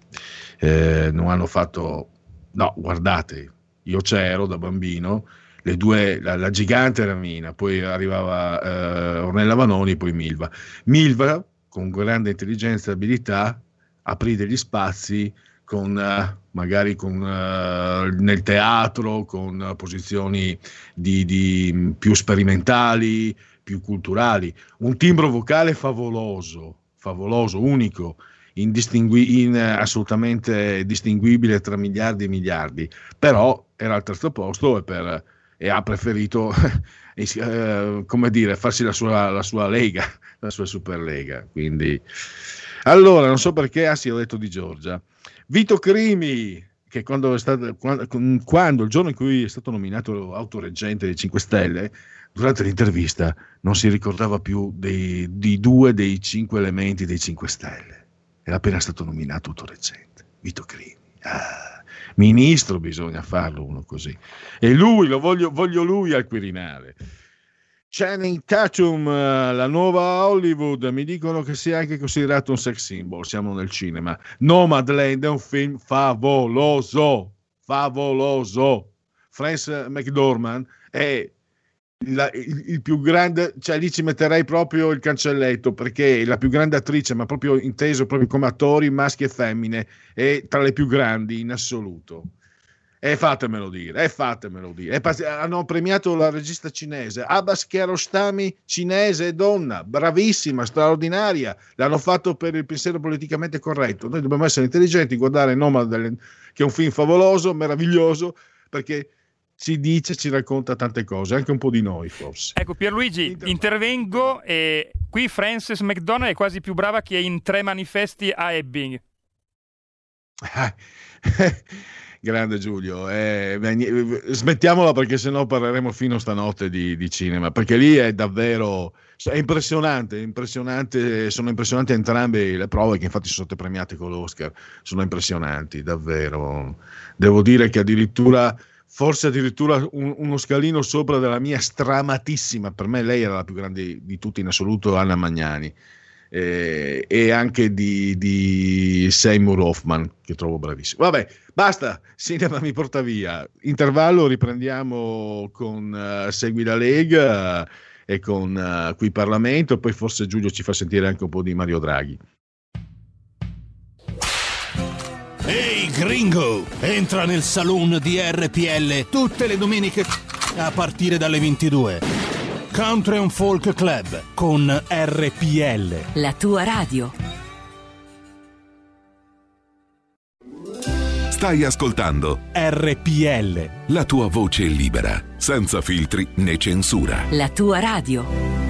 eh, non hanno fatto, no, guardate, io c'ero da bambino, le due, la, la gigante era Mina, poi arrivava eh, Ornella Vanoni, poi Milva. Milva, con grande intelligenza e abilità, aprì degli spazi con, uh, magari con, uh, nel teatro, con posizioni di, di, più sperimentali, più culturali. Un timbro vocale favoloso, favoloso, unico, indistingui- in, assolutamente distinguibile tra miliardi e miliardi, però era al terzo posto e per e ha preferito, eh, come dire, farsi la sua, la sua lega, la sua Superlega. Quindi, allora, non so perché, ah sì, ho detto di Giorgia. Vito Crimi, che quando, stato, quando, quando, il giorno in cui è stato nominato autoreggente dei 5 Stelle, durante l'intervista non si ricordava più dei, di due dei cinque elementi dei 5 Stelle. Era appena stato nominato autoreggente, Vito Crimi. Ah ministro bisogna farlo uno così. E lui, lo voglio, voglio lui al Quirinale. Channing Tatum, eh, la nuova Hollywood, mi dicono che sia anche considerato un sex symbol, siamo nel cinema. Nomadland è un film favoloso, favoloso. Frances McDormand è la- il, il più grande, cioè lì ci metterei proprio il cancelletto perché la più grande attrice, ma proprio inteso proprio come attori maschi e femmine, è tra le più grandi in assoluto. E fatemelo dire, e fatemelo dire. Pass- hanno premiato la regista cinese, Abbas Kiarostami, cinese donna, bravissima, straordinaria. L'hanno fatto per il pensiero politicamente corretto. Noi dobbiamo essere intelligenti, guardare Nomadland, che è un film favoloso, meraviglioso, perché ci dice, ci racconta tante cose, anche un po' di noi forse. Ecco Pierluigi, intervengo e qui Frances McDonald è quasi più brava che in tre manifesti a Ebbing. Grande Giulio, eh, smettiamola perché sennò parleremo fino stanotte di, di cinema, perché lì è davvero è impressionante, impressionante, sono impressionanti entrambe le prove che infatti sono state premiate con l'Oscar, sono impressionanti, davvero. Devo dire che addirittura, forse addirittura un- uno scalino sopra della mia stramatissima, per me lei era la più grande di tutti in assoluto, Anna Magnani. eh, e anche di, di Seymour Hoffman che trovo bravissimo. Vabbè, basta, cinema mi porta via. Intervallo, riprendiamo con eh, Segui la Lega eh, e con eh, Qui Parlamento, poi forse Giulio ci fa sentire anche un po' di Mario Draghi. Ehi gringo, entra nel saloon di RPL tutte le domeniche a partire dalle 22. Country and Folk Club con RPL. La tua radio. Stai ascoltando RPL. la tua voce libera, senza filtri né censura. La tua radio.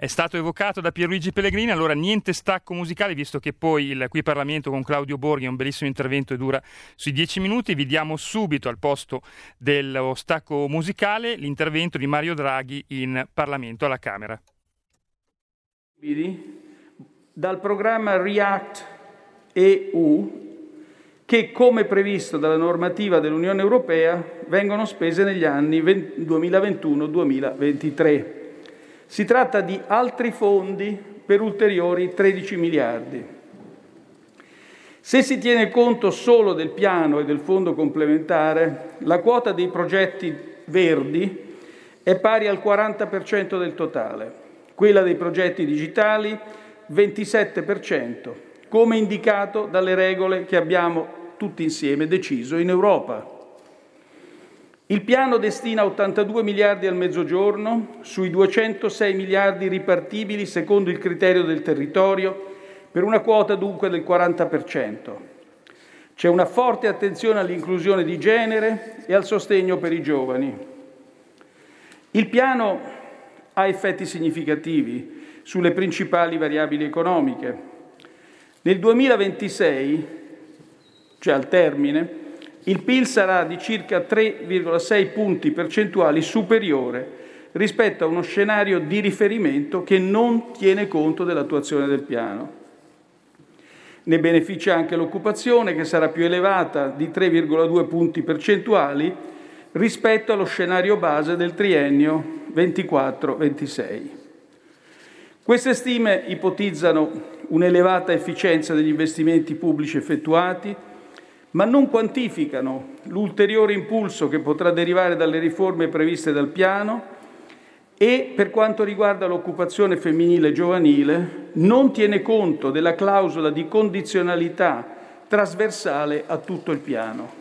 È stato evocato da Pierluigi Pellegrini, allora niente stacco musicale, visto che poi il qui Parlamento con Claudio Borghi è un bellissimo intervento e dura sui dieci minuti. Vi diamo subito al posto dello stacco musicale l'intervento di Mario Draghi in Parlamento alla Camera. dal programma REACT EU che, come previsto dalla normativa dell'Unione Europea, vengono spese negli anni 2021-2023. Si tratta di altri fondi per ulteriori 13 miliardi. Se si tiene conto solo del piano e del fondo complementare, la quota dei progetti verdi è pari al 40% del totale, quella dei progetti digitali 27%, come indicato dalle regole che abbiamo tutti insieme deciso in Europa. Il piano destina 82 miliardi al mezzogiorno sui 206 miliardi ripartibili secondo il criterio del territorio, per una quota dunque del 40%. C'è una forte attenzione all'inclusione di genere e al sostegno per i giovani. Il piano ha effetti significativi sulle principali variabili economiche. Nel 2026, cioè al termine, il PIL sarà di circa 3,6 punti percentuali superiore rispetto a uno scenario di riferimento che non tiene conto dell'attuazione del piano. Ne beneficia anche l'occupazione che sarà più elevata di 3,2 punti percentuali rispetto allo scenario base del triennio 24-26. Queste stime ipotizzano un'elevata efficienza degli investimenti pubblici effettuati, ma non quantificano l'ulteriore impulso che potrà derivare dalle riforme previste dal piano e, per quanto riguarda l'occupazione femminile e giovanile, non tiene conto della clausola di condizionalità trasversale a tutto il piano.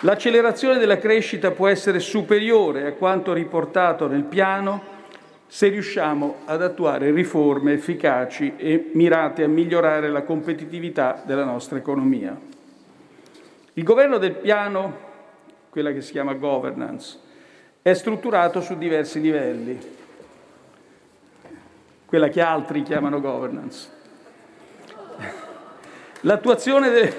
L'accelerazione della crescita può essere superiore a quanto riportato nel piano se riusciamo ad attuare riforme efficaci e mirate a migliorare la competitività della nostra economia. Il governo del piano, quella che si chiama governance, è strutturato su diversi livelli. quella che altri chiamano governance. L'attuazione, de...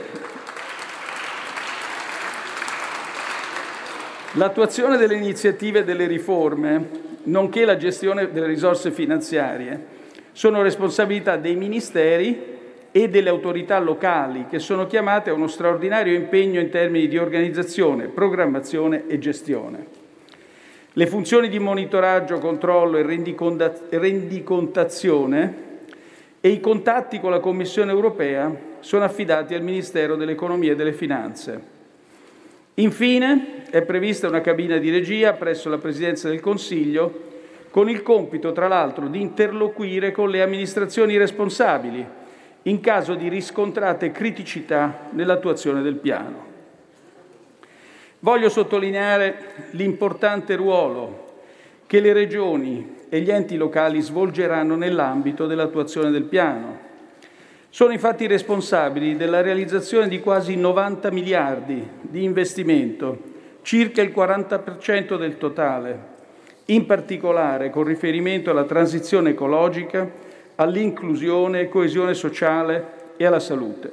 L'attuazione delle iniziative e delle riforme, nonché la gestione delle risorse finanziarie, sono responsabilità dei ministeri e delle autorità locali che sono chiamate a uno straordinario impegno in termini di organizzazione, programmazione e gestione. Le funzioni di monitoraggio, controllo e rendicontazione e i contatti con la Commissione europea sono affidati al Ministero dell'Economia e delle Finanze. Infine è prevista una cabina di regia presso la Presidenza del Consiglio con il compito, tra l'altro, di interloquire con le amministrazioni responsabili in caso di riscontrate criticità nell'attuazione del piano. Voglio sottolineare l'importante ruolo che le regioni e gli enti locali svolgeranno nell'ambito dell'attuazione del piano. Sono infatti responsabili della realizzazione di quasi 90 miliardi di investimento, circa il 40% del totale, in particolare con riferimento alla transizione ecologica, all'inclusione e coesione sociale e alla salute.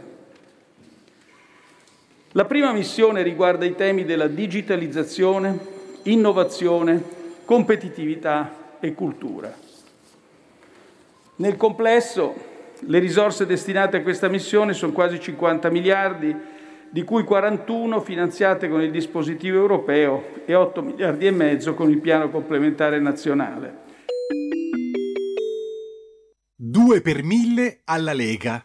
La prima missione riguarda i temi della digitalizzazione, innovazione, competitività e cultura. Nel complesso, le risorse destinate a questa missione sono quasi 50 miliardi, di cui 41 finanziate con il dispositivo europeo e 8 miliardi e mezzo con il piano complementare nazionale. 2 per 1000 alla Lega.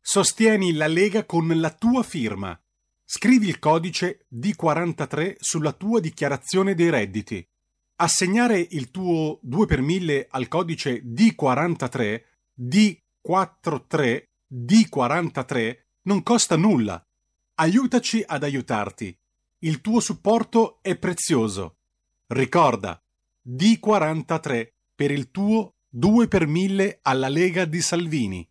Sostieni la Lega con la tua firma. Scrivi il codice D43 sulla tua dichiarazione dei redditi. Assegnare il tuo 2 per 1000 al codice D43, D43, D43 non costa nulla. Aiutaci ad aiutarti. Il tuo supporto è prezioso. Ricorda, D43 per il tuo 2 per 1000 alla Lega di Salvini.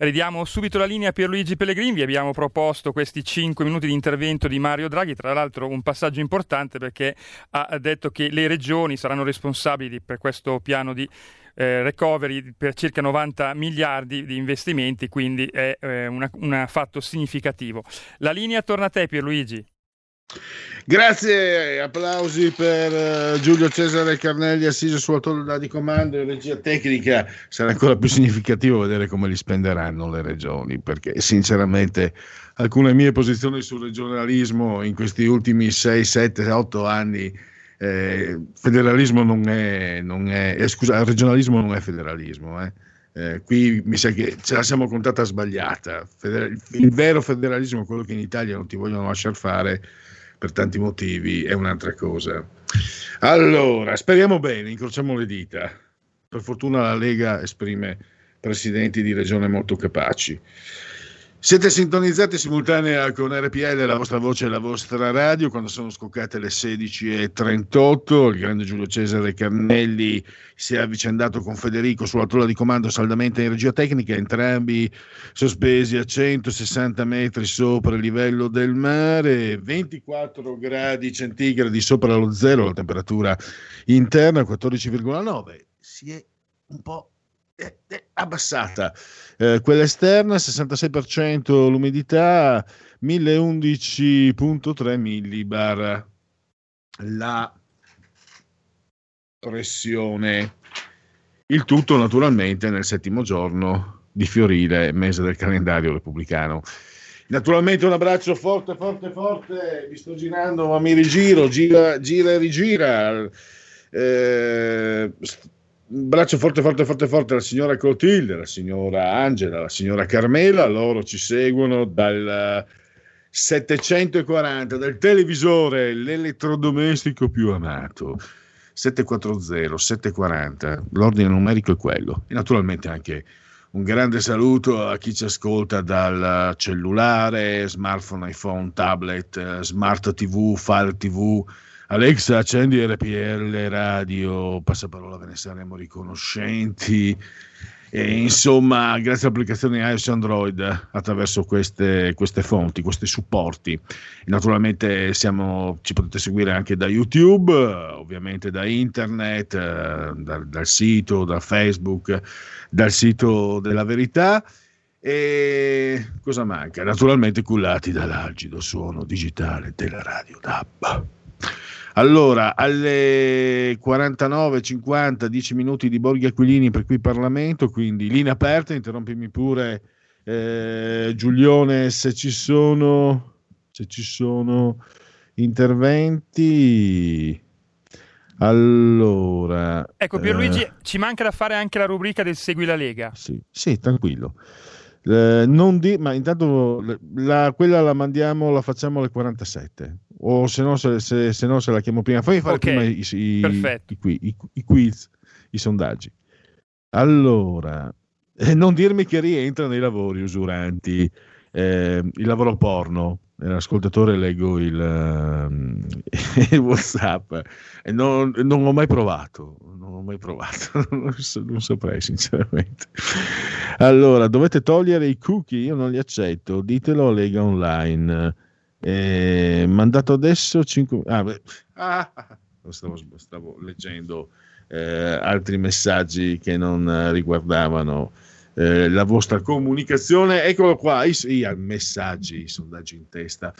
Ridiamo subito la linea a Pierluigi Pellegrini, vi abbiamo proposto questi 5 minuti di intervento di Mario Draghi, tra l'altro un passaggio importante perché ha detto che le regioni saranno responsabili per questo piano di eh, recovery per circa 90 miliardi di investimenti, quindi è eh, un fatto significativo. La linea torna a te Pierluigi. Grazie, applausi per uh, Giulio Cesare Carnelli assiso sulla tolla di comando e regia tecnica. Sarà ancora più significativo vedere come li spenderanno le regioni, perché sinceramente alcune mie posizioni sul regionalismo in questi ultimi 6, 7, 8 anni, eh, federalismo non è, non è eh, scusa, regionalismo non è federalismo. Eh. Eh, qui mi sa che ce la siamo contata sbagliata. Feder- il vero federalismo, quello che in Italia non ti vogliono lasciare fare, per tanti motivi è un'altra cosa. Allora, speriamo bene, incrociamo le dita. Per fortuna la Lega esprime presidenti di regione molto capaci. Siete sintonizzati simultanea con RPL, la vostra voce e la vostra radio, quando sono scoccate le 16.38, il grande Giulio Cesare Carnelli si è avvicendato con Federico sulla tolla di comando saldamente in regia tecnica, entrambi sospesi a 160 metri sopra il livello del mare, 24 gradi centigradi sopra lo zero, la temperatura interna 14,9. Si è un po' abbassata. Eh, quella esterna 66% l'umidità 1011.3 millibar. La pressione. Il tutto naturalmente nel settimo giorno di fiorile mese del calendario repubblicano. Naturalmente un abbraccio forte forte forte. Vi sto girando ma mi rigiro gira gira e rigira. Eh, un braccio forte, forte, forte, forte alla signora Clotilde, alla signora Angela, alla signora Carmela, loro ci seguono dal 740, dal televisore, l'elettrodomestico più amato. 740 740, l'ordine numerico è quello. E naturalmente anche un grande saluto a chi ci ascolta dal cellulare, smartphone, iPhone, tablet, smart TV, Fire TV Alexa, accendi RPL radio, passaparola, ve ne saremo riconoscenti. E, insomma, grazie all'applicazione iOS Android attraverso queste, queste fonti, questi supporti. Naturalmente siamo, ci potete seguire anche da YouTube, ovviamente da internet, dal, dal sito, da Facebook, dal sito della verità. E cosa manca? Naturalmente cullati dall'algido suono digitale della radio DAB. Allora, alle 49.50, 10 minuti di Borghi Aquilini per qui Parlamento, quindi linea aperta, interrompimi pure eh, Giulione se ci sono, se ci sono interventi. Allora, Ecco, Pierluigi, eh, ci manca da fare anche la rubrica del Segui la Lega. sì, sì, tranquillo. Eh, non di, ma intanto la- quella la mandiamo, la facciamo alle 47 o se no se, se- se no se la chiamo prima. Fammi fare Ok, prima i, i- i- i quiz, i sondaggi. Allora, eh, non dirmi che rientra nei lavori usuranti eh, il lavoro porno. L'ascoltatore leggo il, ehm, il WhatsApp e non, non ho mai provato, non ho mai provato, non, saprei sinceramente. Allora, dovete togliere i cookie, io non li accetto, ditelo a Lega Online. Eh, mandato adesso 5... Ah, beh, ah, stavo, stavo leggendo eh, altri messaggi che non riguardavano eh, la vostra comunicazione. Eccolo qua, i, i messaggi, i sondaggi in testa.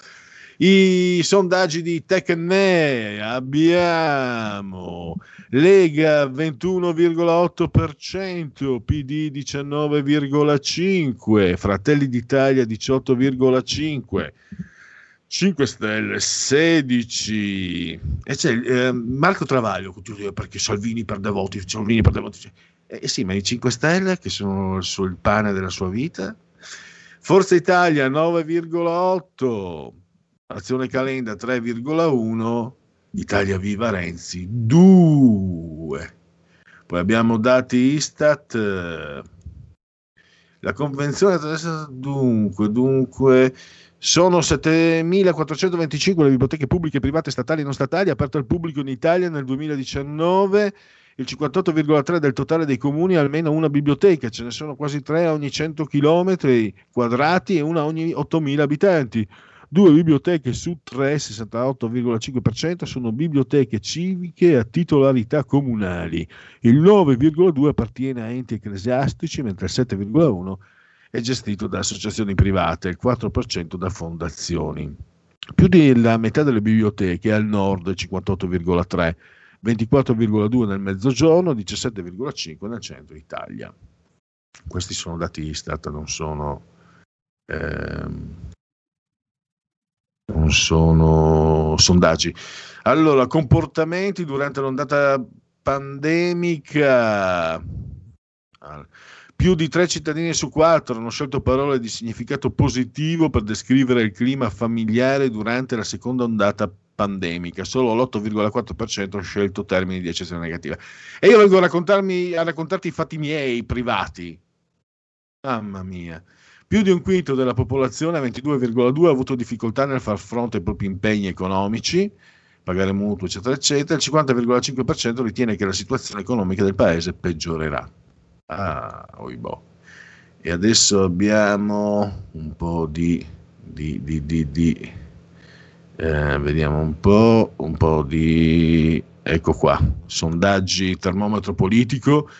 I sondaggi di Tecne abbiamo Lega 21,8%, PD 19,5%, Fratelli d'Italia 18,5%. 5 Stelle 16 e c'è eh, Marco Travaglio perché Salvini perde voti Salvini perde voti eh, sì ma i 5 Stelle che sono sul pane della sua vita. Forza Italia 9,8 Azione Calenda 3,1 Italia Viva Renzi 2 poi abbiamo dati Istat. La convenzione dunque dunque sono 7.425 le biblioteche pubbliche, private, statali e non statali aperte al pubblico in Italia nel 2019. Il 58,3 del totale dei comuni ha almeno una biblioteca, ce ne sono quasi 3 a ogni 100 km quadrati e una ogni 8.000 abitanti. Due biblioteche su 3, 68,5%, sono biblioteche civiche a titolarità comunali. Il 9,2 appartiene a enti ecclesiastici, mentre il 7,1 è gestito da associazioni private, il 4% da fondazioni. Più della metà delle biblioteche è al nord, 58,3, 24,2 nel mezzogiorno, 17,5 nel centro Italia. Questi sono dati Istat, non sono, ehm, non sono sondaggi. Allora, comportamenti durante l'ondata pandemica. Più di tre cittadini su quattro hanno scelto parole di significato positivo per descrivere il clima familiare durante la seconda ondata pandemica. Solo l'8,4% ha scelto termini di eccezione negativa. E io vengo a, a raccontarti i fatti miei privati. Mamma mia. Più di un quinto della popolazione, 22,2, ha avuto difficoltà nel far fronte ai propri impegni economici, pagare mutuo, eccetera, eccetera. Il 50,5% ritiene che la situazione economica del paese peggiorerà. Ah, oibò. E adesso abbiamo un po' di, di, di, di eh, vediamo un po', un po' di, ecco qua, sondaggi termometro politico.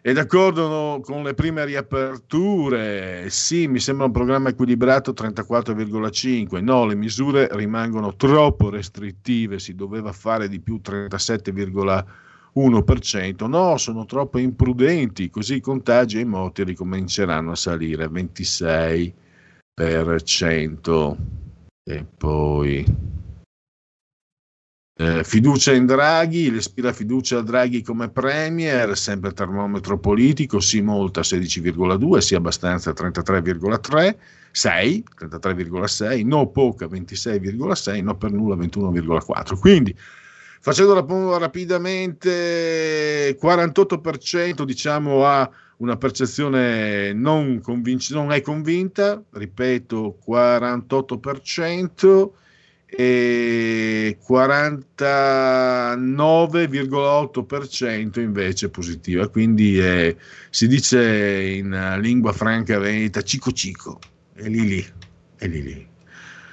È d'accordo con le prime riaperture? Sì, mi sembra un programma equilibrato 34,5. No, le misure rimangono troppo restrittive, si doveva fare di più 37,1%. No, sono troppo imprudenti, così i contagi e i morti ricominceranno a salire 26%. E poi eh, fiducia in Draghi, respira fiducia a Draghi come Premier, sempre termometro politico, sì molta 16,2, sì abbastanza 33,3, 6, 33,6, no poca 26,6, no per nulla 21,4. Quindi facendo rapidamente 48% diciamo ha una percezione non, convinc- non è convinta, ripeto 48%, e 49,8% invece positiva, quindi è, si dice in lingua franca veneta cico cico, è lì lì, è lì lì.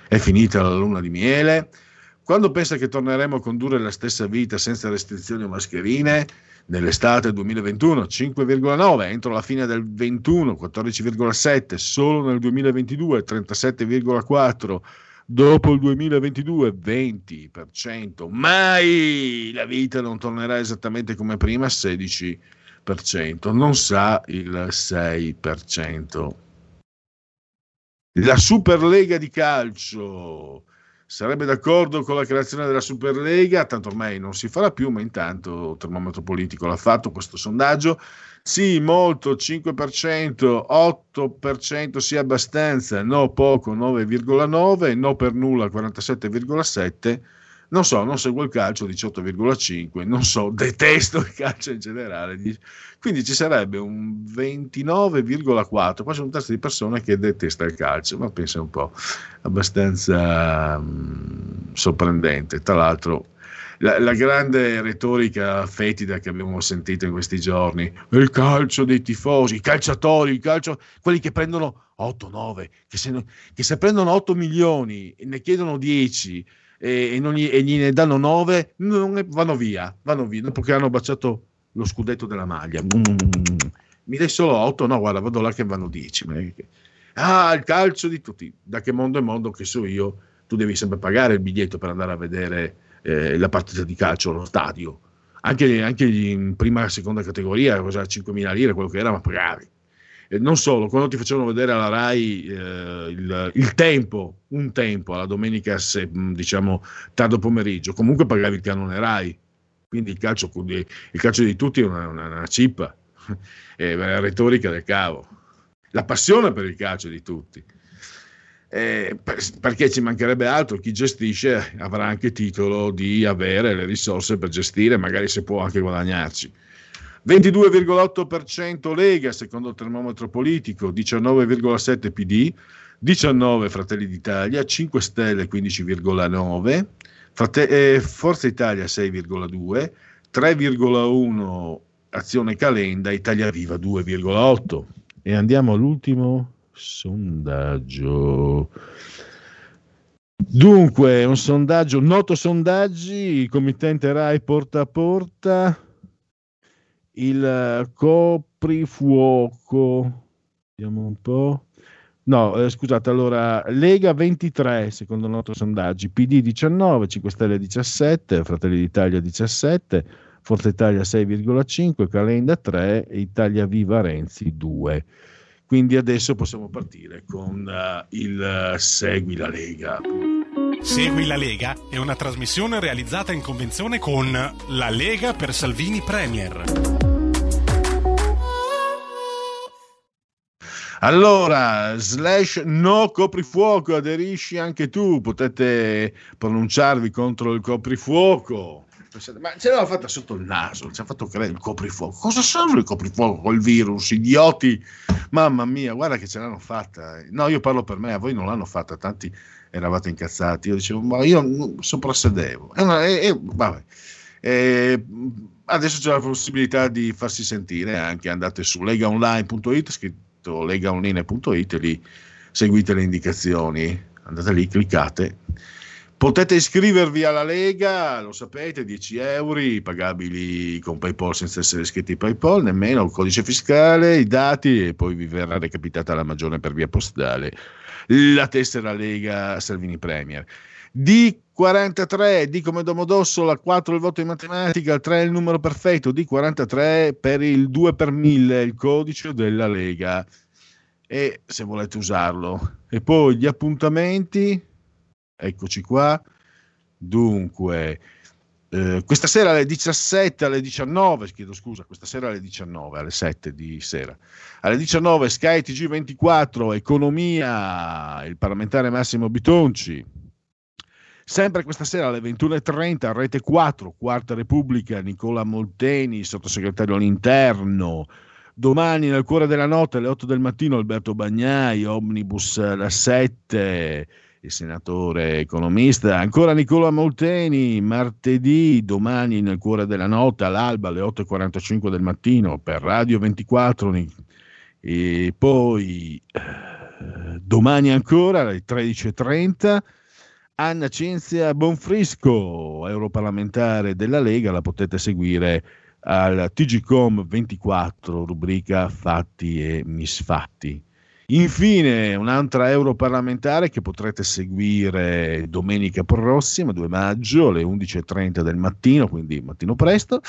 È finita la luna di miele. Quando pensa che torneremo a condurre la stessa vita senza restrizioni o mascherine? Nell'estate 2021 5,9, entro la fine del 21 14,7, solo nel 2022 37,4 dopo il 2022 20%, mai la vita non tornerà esattamente come prima 16%, non sa il 6%. La Superlega di calcio sarebbe d'accordo con la creazione della Superlega, tanto ormai non si farà più, ma intanto il termometro politico l'ha fatto questo sondaggio. Sì, molto, 5%, 8% sì abbastanza, no poco, 9,9%, no per nulla, 47,7%. Non so, non seguo il calcio, 18,5%, non so, detesto il calcio in generale. Quindi ci sarebbe un 29,4%, quasi un terzo di persone che detesta il calcio, ma pensa un po', abbastanza mh, sorprendente. Tra l'altro la, la, grande retorica fetida che abbiamo sentito in questi giorni, il calcio dei tifosi, i calciatori, il calcio, quelli che prendono 8, 9, che se, che se prendono 8 milioni e ne chiedono 10 e, e, gli, e gliene danno 9, non, vanno via, vanno via, dopo che hanno baciato lo scudetto della maglia. Mi dai solo 8? No, guarda, vado là che vanno 10. Ah, il calcio di tutti. Da che mondo è mondo che so io, tu devi sempre pagare il biglietto per andare a vedere eh, la partita di calcio allo stadio. Anche, anche in prima e seconda categoria, cosa 5.000 lire, quello che era, ma pagavi. E non solo, quando ti facevano vedere alla RAI eh, il, il, tempo, un tempo, alla domenica, se, diciamo, tardo pomeriggio, comunque pagavi il canone RAI. Quindi il calcio, il calcio di tutti è una, una, una cippa, è la retorica del cavo. La passione per il calcio di tutti eh, perché ci mancherebbe altro, chi gestisce avrà anche titolo di avere le risorse per gestire, magari se può anche guadagnarci. 22,8% Lega secondo il termometro politico, 19,7% PD, 19 Fratelli d'Italia, 5 Stelle 15,9, Frate- eh, Forza Italia 6,2, 3,1 Azione Calenda, Italia Viva 2,8. E andiamo all'ultimo sondaggio. Dunque, un sondaggio, noto sondaggi, il committente RAI porta a porta, il coprifuoco, vediamo un po'. No, eh, scusate, allora Lega 23 secondo noto sondaggi, PD 19, 5 Stelle 17, Fratelli d'Italia 17, Forza Italia 6,5, Calenda 3, Italia Viva Renzi 2. Quindi adesso possiamo partire con uh, il uh, Segui la Lega. Segui la Lega è una trasmissione realizzata in convenzione con La Lega per Salvini Premier. Allora, slash no coprifuoco, aderisci anche tu, potete pronunciarvi contro il coprifuoco ma ce l'aveva fatta sotto il naso, ci ha fatto credere il coprifuoco. Cosa sono il coprifuoco col virus? Idioti! Mamma mia, guarda che ce l'hanno fatta. No, io parlo per me, a voi non l'hanno fatta, tanti eravate incazzati. Io dicevo, ma io soprassedevo. E, e, vabbè. E, adesso c'è la possibilità di farsi sentire anche, andate su legaonline.it, scritto legaonline.it lì seguite le indicazioni, andate lì, cliccate Potete iscrivervi alla Lega, lo sapete, 10 euro, pagabili con PayPal senza essere iscritti PayPal, nemmeno il codice fiscale, i dati e poi vi verrà recapitata la maggiore per via postale. La tessera Lega Salvini Premier. D43, D come Domodossola, 4 il voto in matematica, il 3 è il numero perfetto, D43 per il 2 per 1000, il codice della Lega. E se volete usarlo. E poi gli appuntamenti Eccoci qua. Dunque, eh, questa sera alle 17, alle 19, chiedo scusa, questa sera alle 19, alle 7 di sera. Alle 19 Sky TG24, Economia, il parlamentare Massimo Bitonci. Sempre questa sera alle 21.30, Rete 4, Quarta Repubblica, Nicola Molteni, sottosegretario all'interno. Domani nel cuore della notte alle 8 del mattino Alberto Bagnai, Omnibus la 7 il senatore economista. Ancora Nicola Molteni, martedì, domani nel cuore della notte, all'alba alle 8.45 del mattino per Radio 24. E poi eh, domani ancora alle 13.30. Anna Cinzia Bonfrisco, europarlamentare della Lega, la potete seguire al TGCOM 24, rubrica Fatti e Misfatti. Infine, un'altra europarlamentare che potrete seguire domenica prossima, 2 maggio, alle 11.30 del mattino, quindi mattino presto.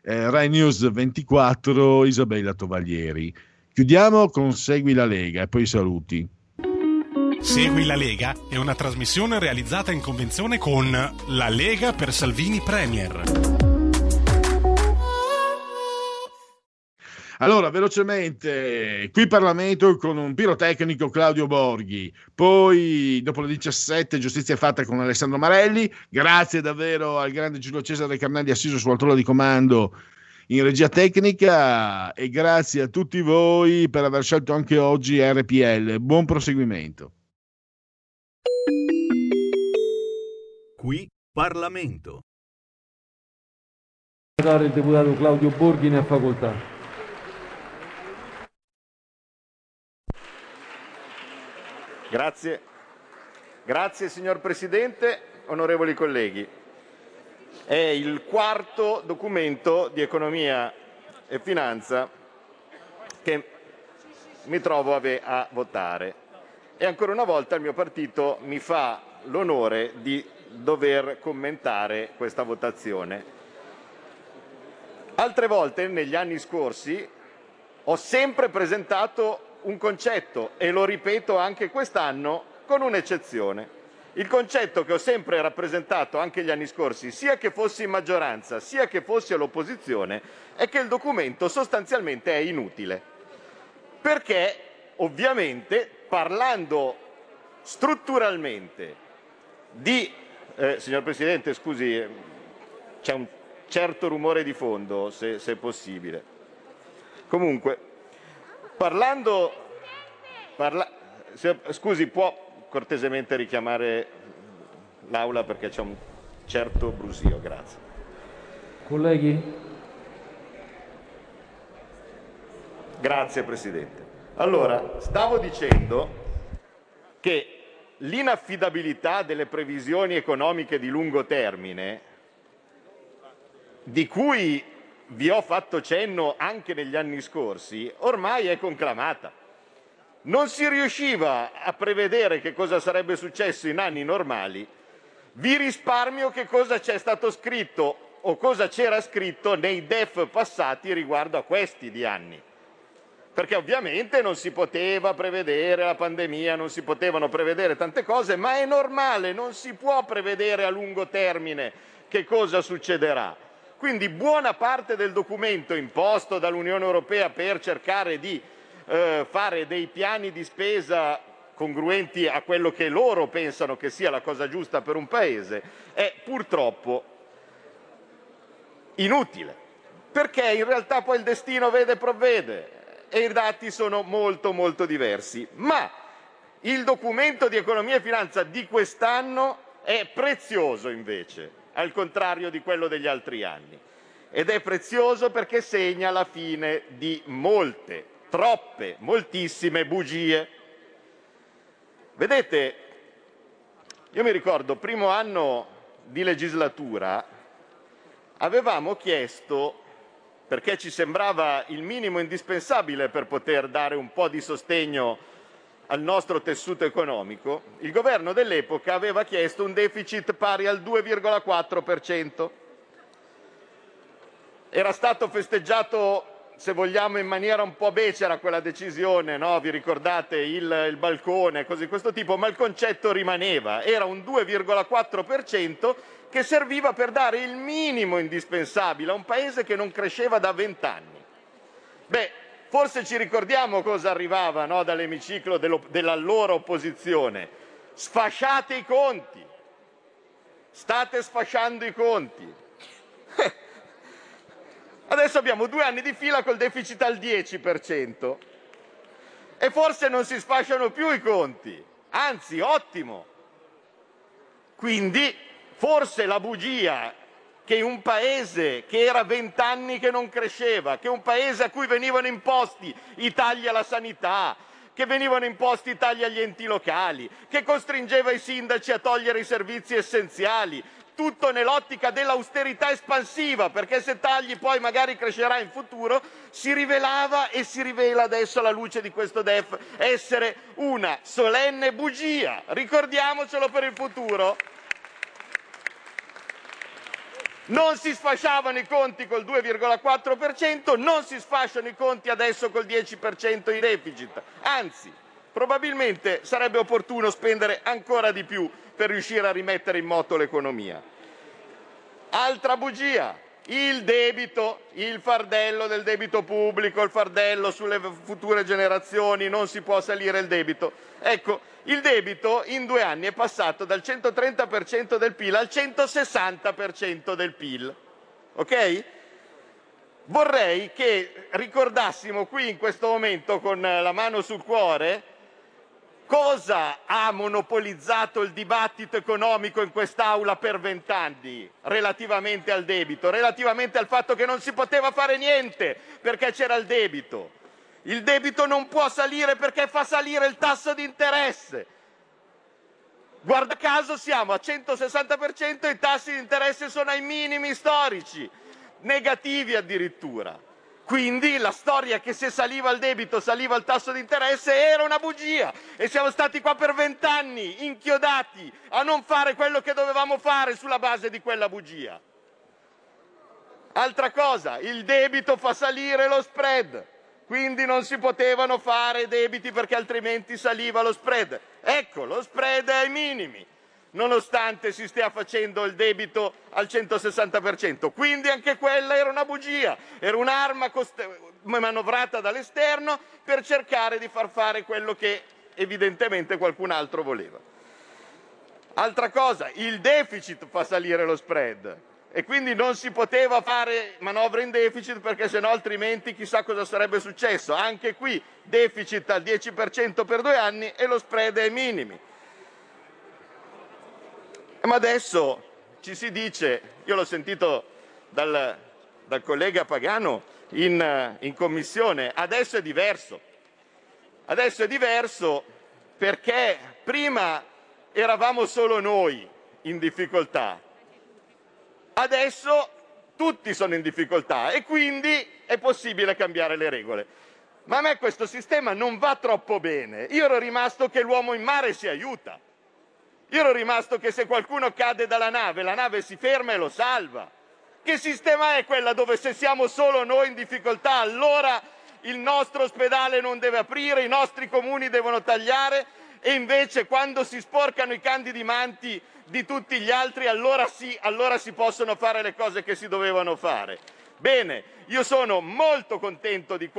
Eh, Rai News 24, Isabella Tovaglieri. Chiudiamo con Segui la Lega e poi saluti. Segui la Lega è una trasmissione realizzata in convenzione con La Lega per Salvini Premier. Allora, velocemente, qui Parlamento con un pirotecnico Claudio Borghi, poi dopo le 17 giustizia fatta con Alessandro Marelli, grazie davvero al grande Giulio Cesare Carnelli assiso sulla trolla di comando in regia tecnica e grazie a tutti voi per aver scelto anche oggi RPL. Buon proseguimento. Qui Parlamento. Il deputato Claudio Borghi ne ha facoltà. Grazie. Grazie signor Presidente, onorevoli colleghi. È il quarto documento di economia e finanza che mi trovo a, votare e ancora una volta il mio partito mi fa l'onore di dover commentare questa votazione. Altre volte negli anni scorsi ho sempre presentato un concetto e lo ripeto anche quest'anno con un'eccezione. Il concetto che ho sempre rappresentato anche gli anni scorsi, sia che fossi in maggioranza sia che fossi all'opposizione, è che il documento sostanzialmente è inutile. Perché ovviamente parlando strutturalmente di... Eh, signor Presidente, scusi, c'è un certo rumore di fondo, se, se è possibile. Comunque, Parlando, parla, se, scusi, può cortesemente richiamare l'aula perché c'è un certo brusio, grazie. Colleghi? Grazie Presidente. Allora, stavo dicendo che l'inaffidabilità delle previsioni economiche di lungo termine, di cui vi ho fatto cenno anche negli anni scorsi, ormai è conclamata. Non si riusciva a prevedere che cosa sarebbe successo in anni normali. Vi risparmio che cosa c'è stato scritto o cosa c'era scritto nei DEF passati riguardo a questi di anni. Perché ovviamente non si poteva prevedere la pandemia, non si potevano prevedere tante cose, ma è normale, non si può prevedere a lungo termine che cosa succederà. Quindi buona parte del documento imposto dall'Unione Europea per cercare di eh, fare dei piani di spesa congruenti a quello che loro pensano che sia la cosa giusta per un Paese è purtroppo inutile, perché in realtà poi il destino vede e provvede e i dati sono molto molto diversi. Ma il documento di economia e finanza di quest'anno è prezioso invece al contrario di quello degli altri anni. Ed è prezioso perché segna la fine di molte, troppe, moltissime bugie. Vedete, io mi ricordo, primo anno di legislatura, avevamo chiesto, perché ci sembrava il minimo indispensabile per poter dare un po' di sostegno al nostro tessuto economico, il governo dell'epoca aveva chiesto un deficit pari al 2,4%. Era stato festeggiato, se vogliamo, in maniera un po' becera quella decisione, no? vi ricordate il, il balcone, cose di questo tipo, ma il concetto rimaneva, era un 2,4% che serviva per dare il minimo indispensabile a un paese che non cresceva da vent'anni. Beh, Forse ci ricordiamo cosa arrivava no, dall'emiciclo dell'allora opposizione. Sfasciate i conti. State sfasciando i conti. Adesso abbiamo due anni di fila col deficit al 10% e forse non si sfasciano più i conti. Anzi, ottimo, Quindi forse la bugia che un paese che era vent'anni che non cresceva, che un paese a cui venivano imposti i tagli alla sanità, che venivano imposti i tagli agli enti locali, che costringeva i sindaci a togliere i servizi essenziali, tutto nell'ottica dell'austerità espansiva, perché se tagli poi magari crescerà in futuro, si rivelava e si rivela adesso alla luce di questo DEF essere una solenne bugia. Ricordiamocelo per il futuro. Non si sfasciavano i conti col 2,4%, non si sfasciano i conti adesso col 10% di deficit. Anzi, probabilmente sarebbe opportuno spendere ancora di più per riuscire a rimettere in moto l'economia. Altra bugia, il debito, il fardello del debito pubblico, il fardello sulle future generazioni, non si può salire il debito. Ecco, il debito in due anni è passato dal 130% del PIL al 160% del PIL. Ok? Vorrei che ricordassimo qui in questo momento con la mano sul cuore cosa ha monopolizzato il dibattito economico in quest'Aula per vent'anni relativamente al debito, relativamente al fatto che non si poteva fare niente perché c'era il debito. Il debito non può salire perché fa salire il tasso di interesse. Guarda caso siamo a 160% e i tassi di interesse sono ai minimi storici, negativi addirittura. Quindi la storia che se saliva il debito saliva il tasso di interesse era una bugia e siamo stati qua per vent'anni inchiodati a non fare quello che dovevamo fare sulla base di quella bugia. Altra cosa, il debito fa salire lo spread, quindi non si potevano fare debiti perché altrimenti saliva lo spread. Ecco, lo spread è ai minimi nonostante si stia facendo il debito al 160%. Quindi anche quella era una bugia, era un'arma manovrata dall'esterno per cercare di far fare quello che evidentemente qualcun altro voleva. Altra cosa, il deficit fa salire lo spread e quindi non si poteva fare manovre in deficit perché sennò altrimenti chissà cosa sarebbe successo. Anche qui deficit al 10% per due anni e lo spread ai minimi. Ma adesso ci si dice, io l'ho sentito dal, dal collega Pagano in, in commissione, adesso è diverso. Adesso è diverso perché prima eravamo solo noi in difficoltà, adesso tutti sono in difficoltà e quindi è possibile cambiare le regole. Ma a me questo sistema non va troppo bene. Io ero rimasto che l'uomo in mare si aiuta. Io ero rimasto che se qualcuno cade dalla nave, la nave si ferma e lo salva. Che sistema è quella dove se siamo solo noi in difficoltà, allora il nostro ospedale non deve aprire, i nostri comuni devono tagliare e invece quando si sporcano i candidi manti di tutti gli altri, allora sì, allora si possono fare le cose che si dovevano fare. Bene, io sono molto contento di,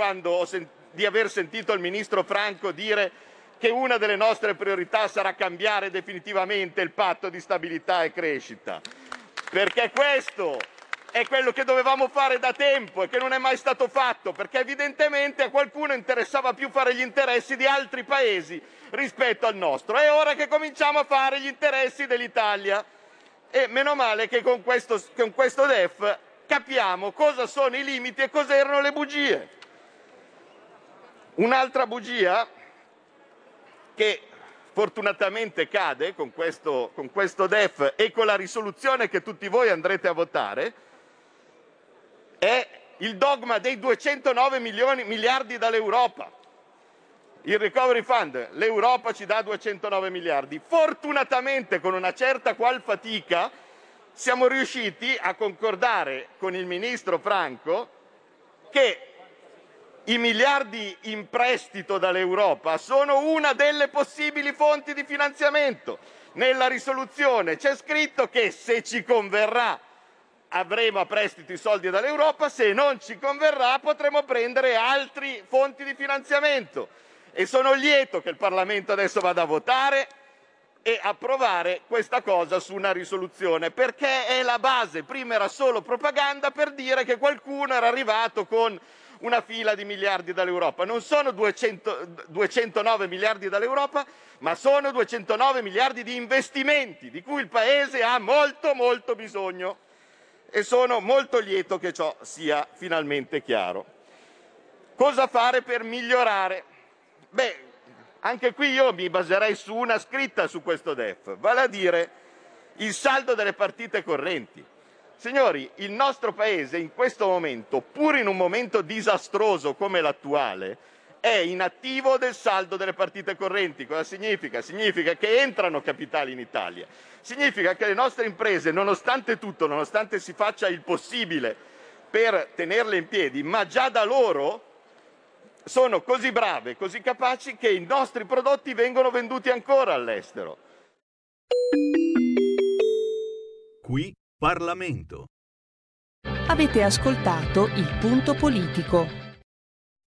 sen- di aver sentito il ministro Franco dire che una delle nostre priorità sarà cambiare definitivamente il patto di stabilità e crescita, perché questo è quello che dovevamo fare da tempo e che non è mai stato fatto, perché evidentemente a qualcuno interessava più fare gli interessi di altri paesi rispetto al nostro. È ora che cominciamo a fare gli interessi dell'Italia e meno male che con questo, con questo DEF capiamo cosa sono i limiti e cos'erano le bugie. Un'altra bugia che fortunatamente cade con questo, con questo DEF e con la risoluzione che tutti voi andrete a votare, è il dogma dei 209 milioni, miliardi dall'Europa. Il Recovery Fund, l'Europa ci dà 209 miliardi. Fortunatamente, con una certa qual fatica, siamo riusciti a concordare con il ministro Franco che i miliardi in prestito dall'Europa sono una delle possibili fonti di finanziamento. Nella risoluzione c'è scritto che se ci converrà avremo a prestito i soldi dall'Europa, se non ci converrà potremo prendere altre fonti di finanziamento. E sono lieto che il Parlamento adesso vada a votare e approvare questa cosa su una risoluzione, perché è la base. Prima era solo propaganda per dire che qualcuno era arrivato con una fila di miliardi dall'Europa. Non sono 200, 209 miliardi dall'Europa, ma sono 209 miliardi di investimenti di cui il Paese ha molto molto bisogno e sono molto lieto che ciò sia finalmente chiaro. Cosa fare per migliorare? Beh, anche qui io mi baserei su una scritta su questo DEF, vale a dire il saldo delle partite correnti. Signori, il nostro Paese in questo momento, pur in un momento disastroso come l'attuale, è inattivo del saldo delle partite correnti. Cosa significa? Significa che entrano capitali in Italia. Significa che le nostre imprese, nonostante tutto, nonostante si faccia il possibile per tenerle in piedi, ma già da loro sono così brave, così capaci che i nostri prodotti vengono venduti ancora all'estero. Qui Parlamento. Avete ascoltato il punto politico.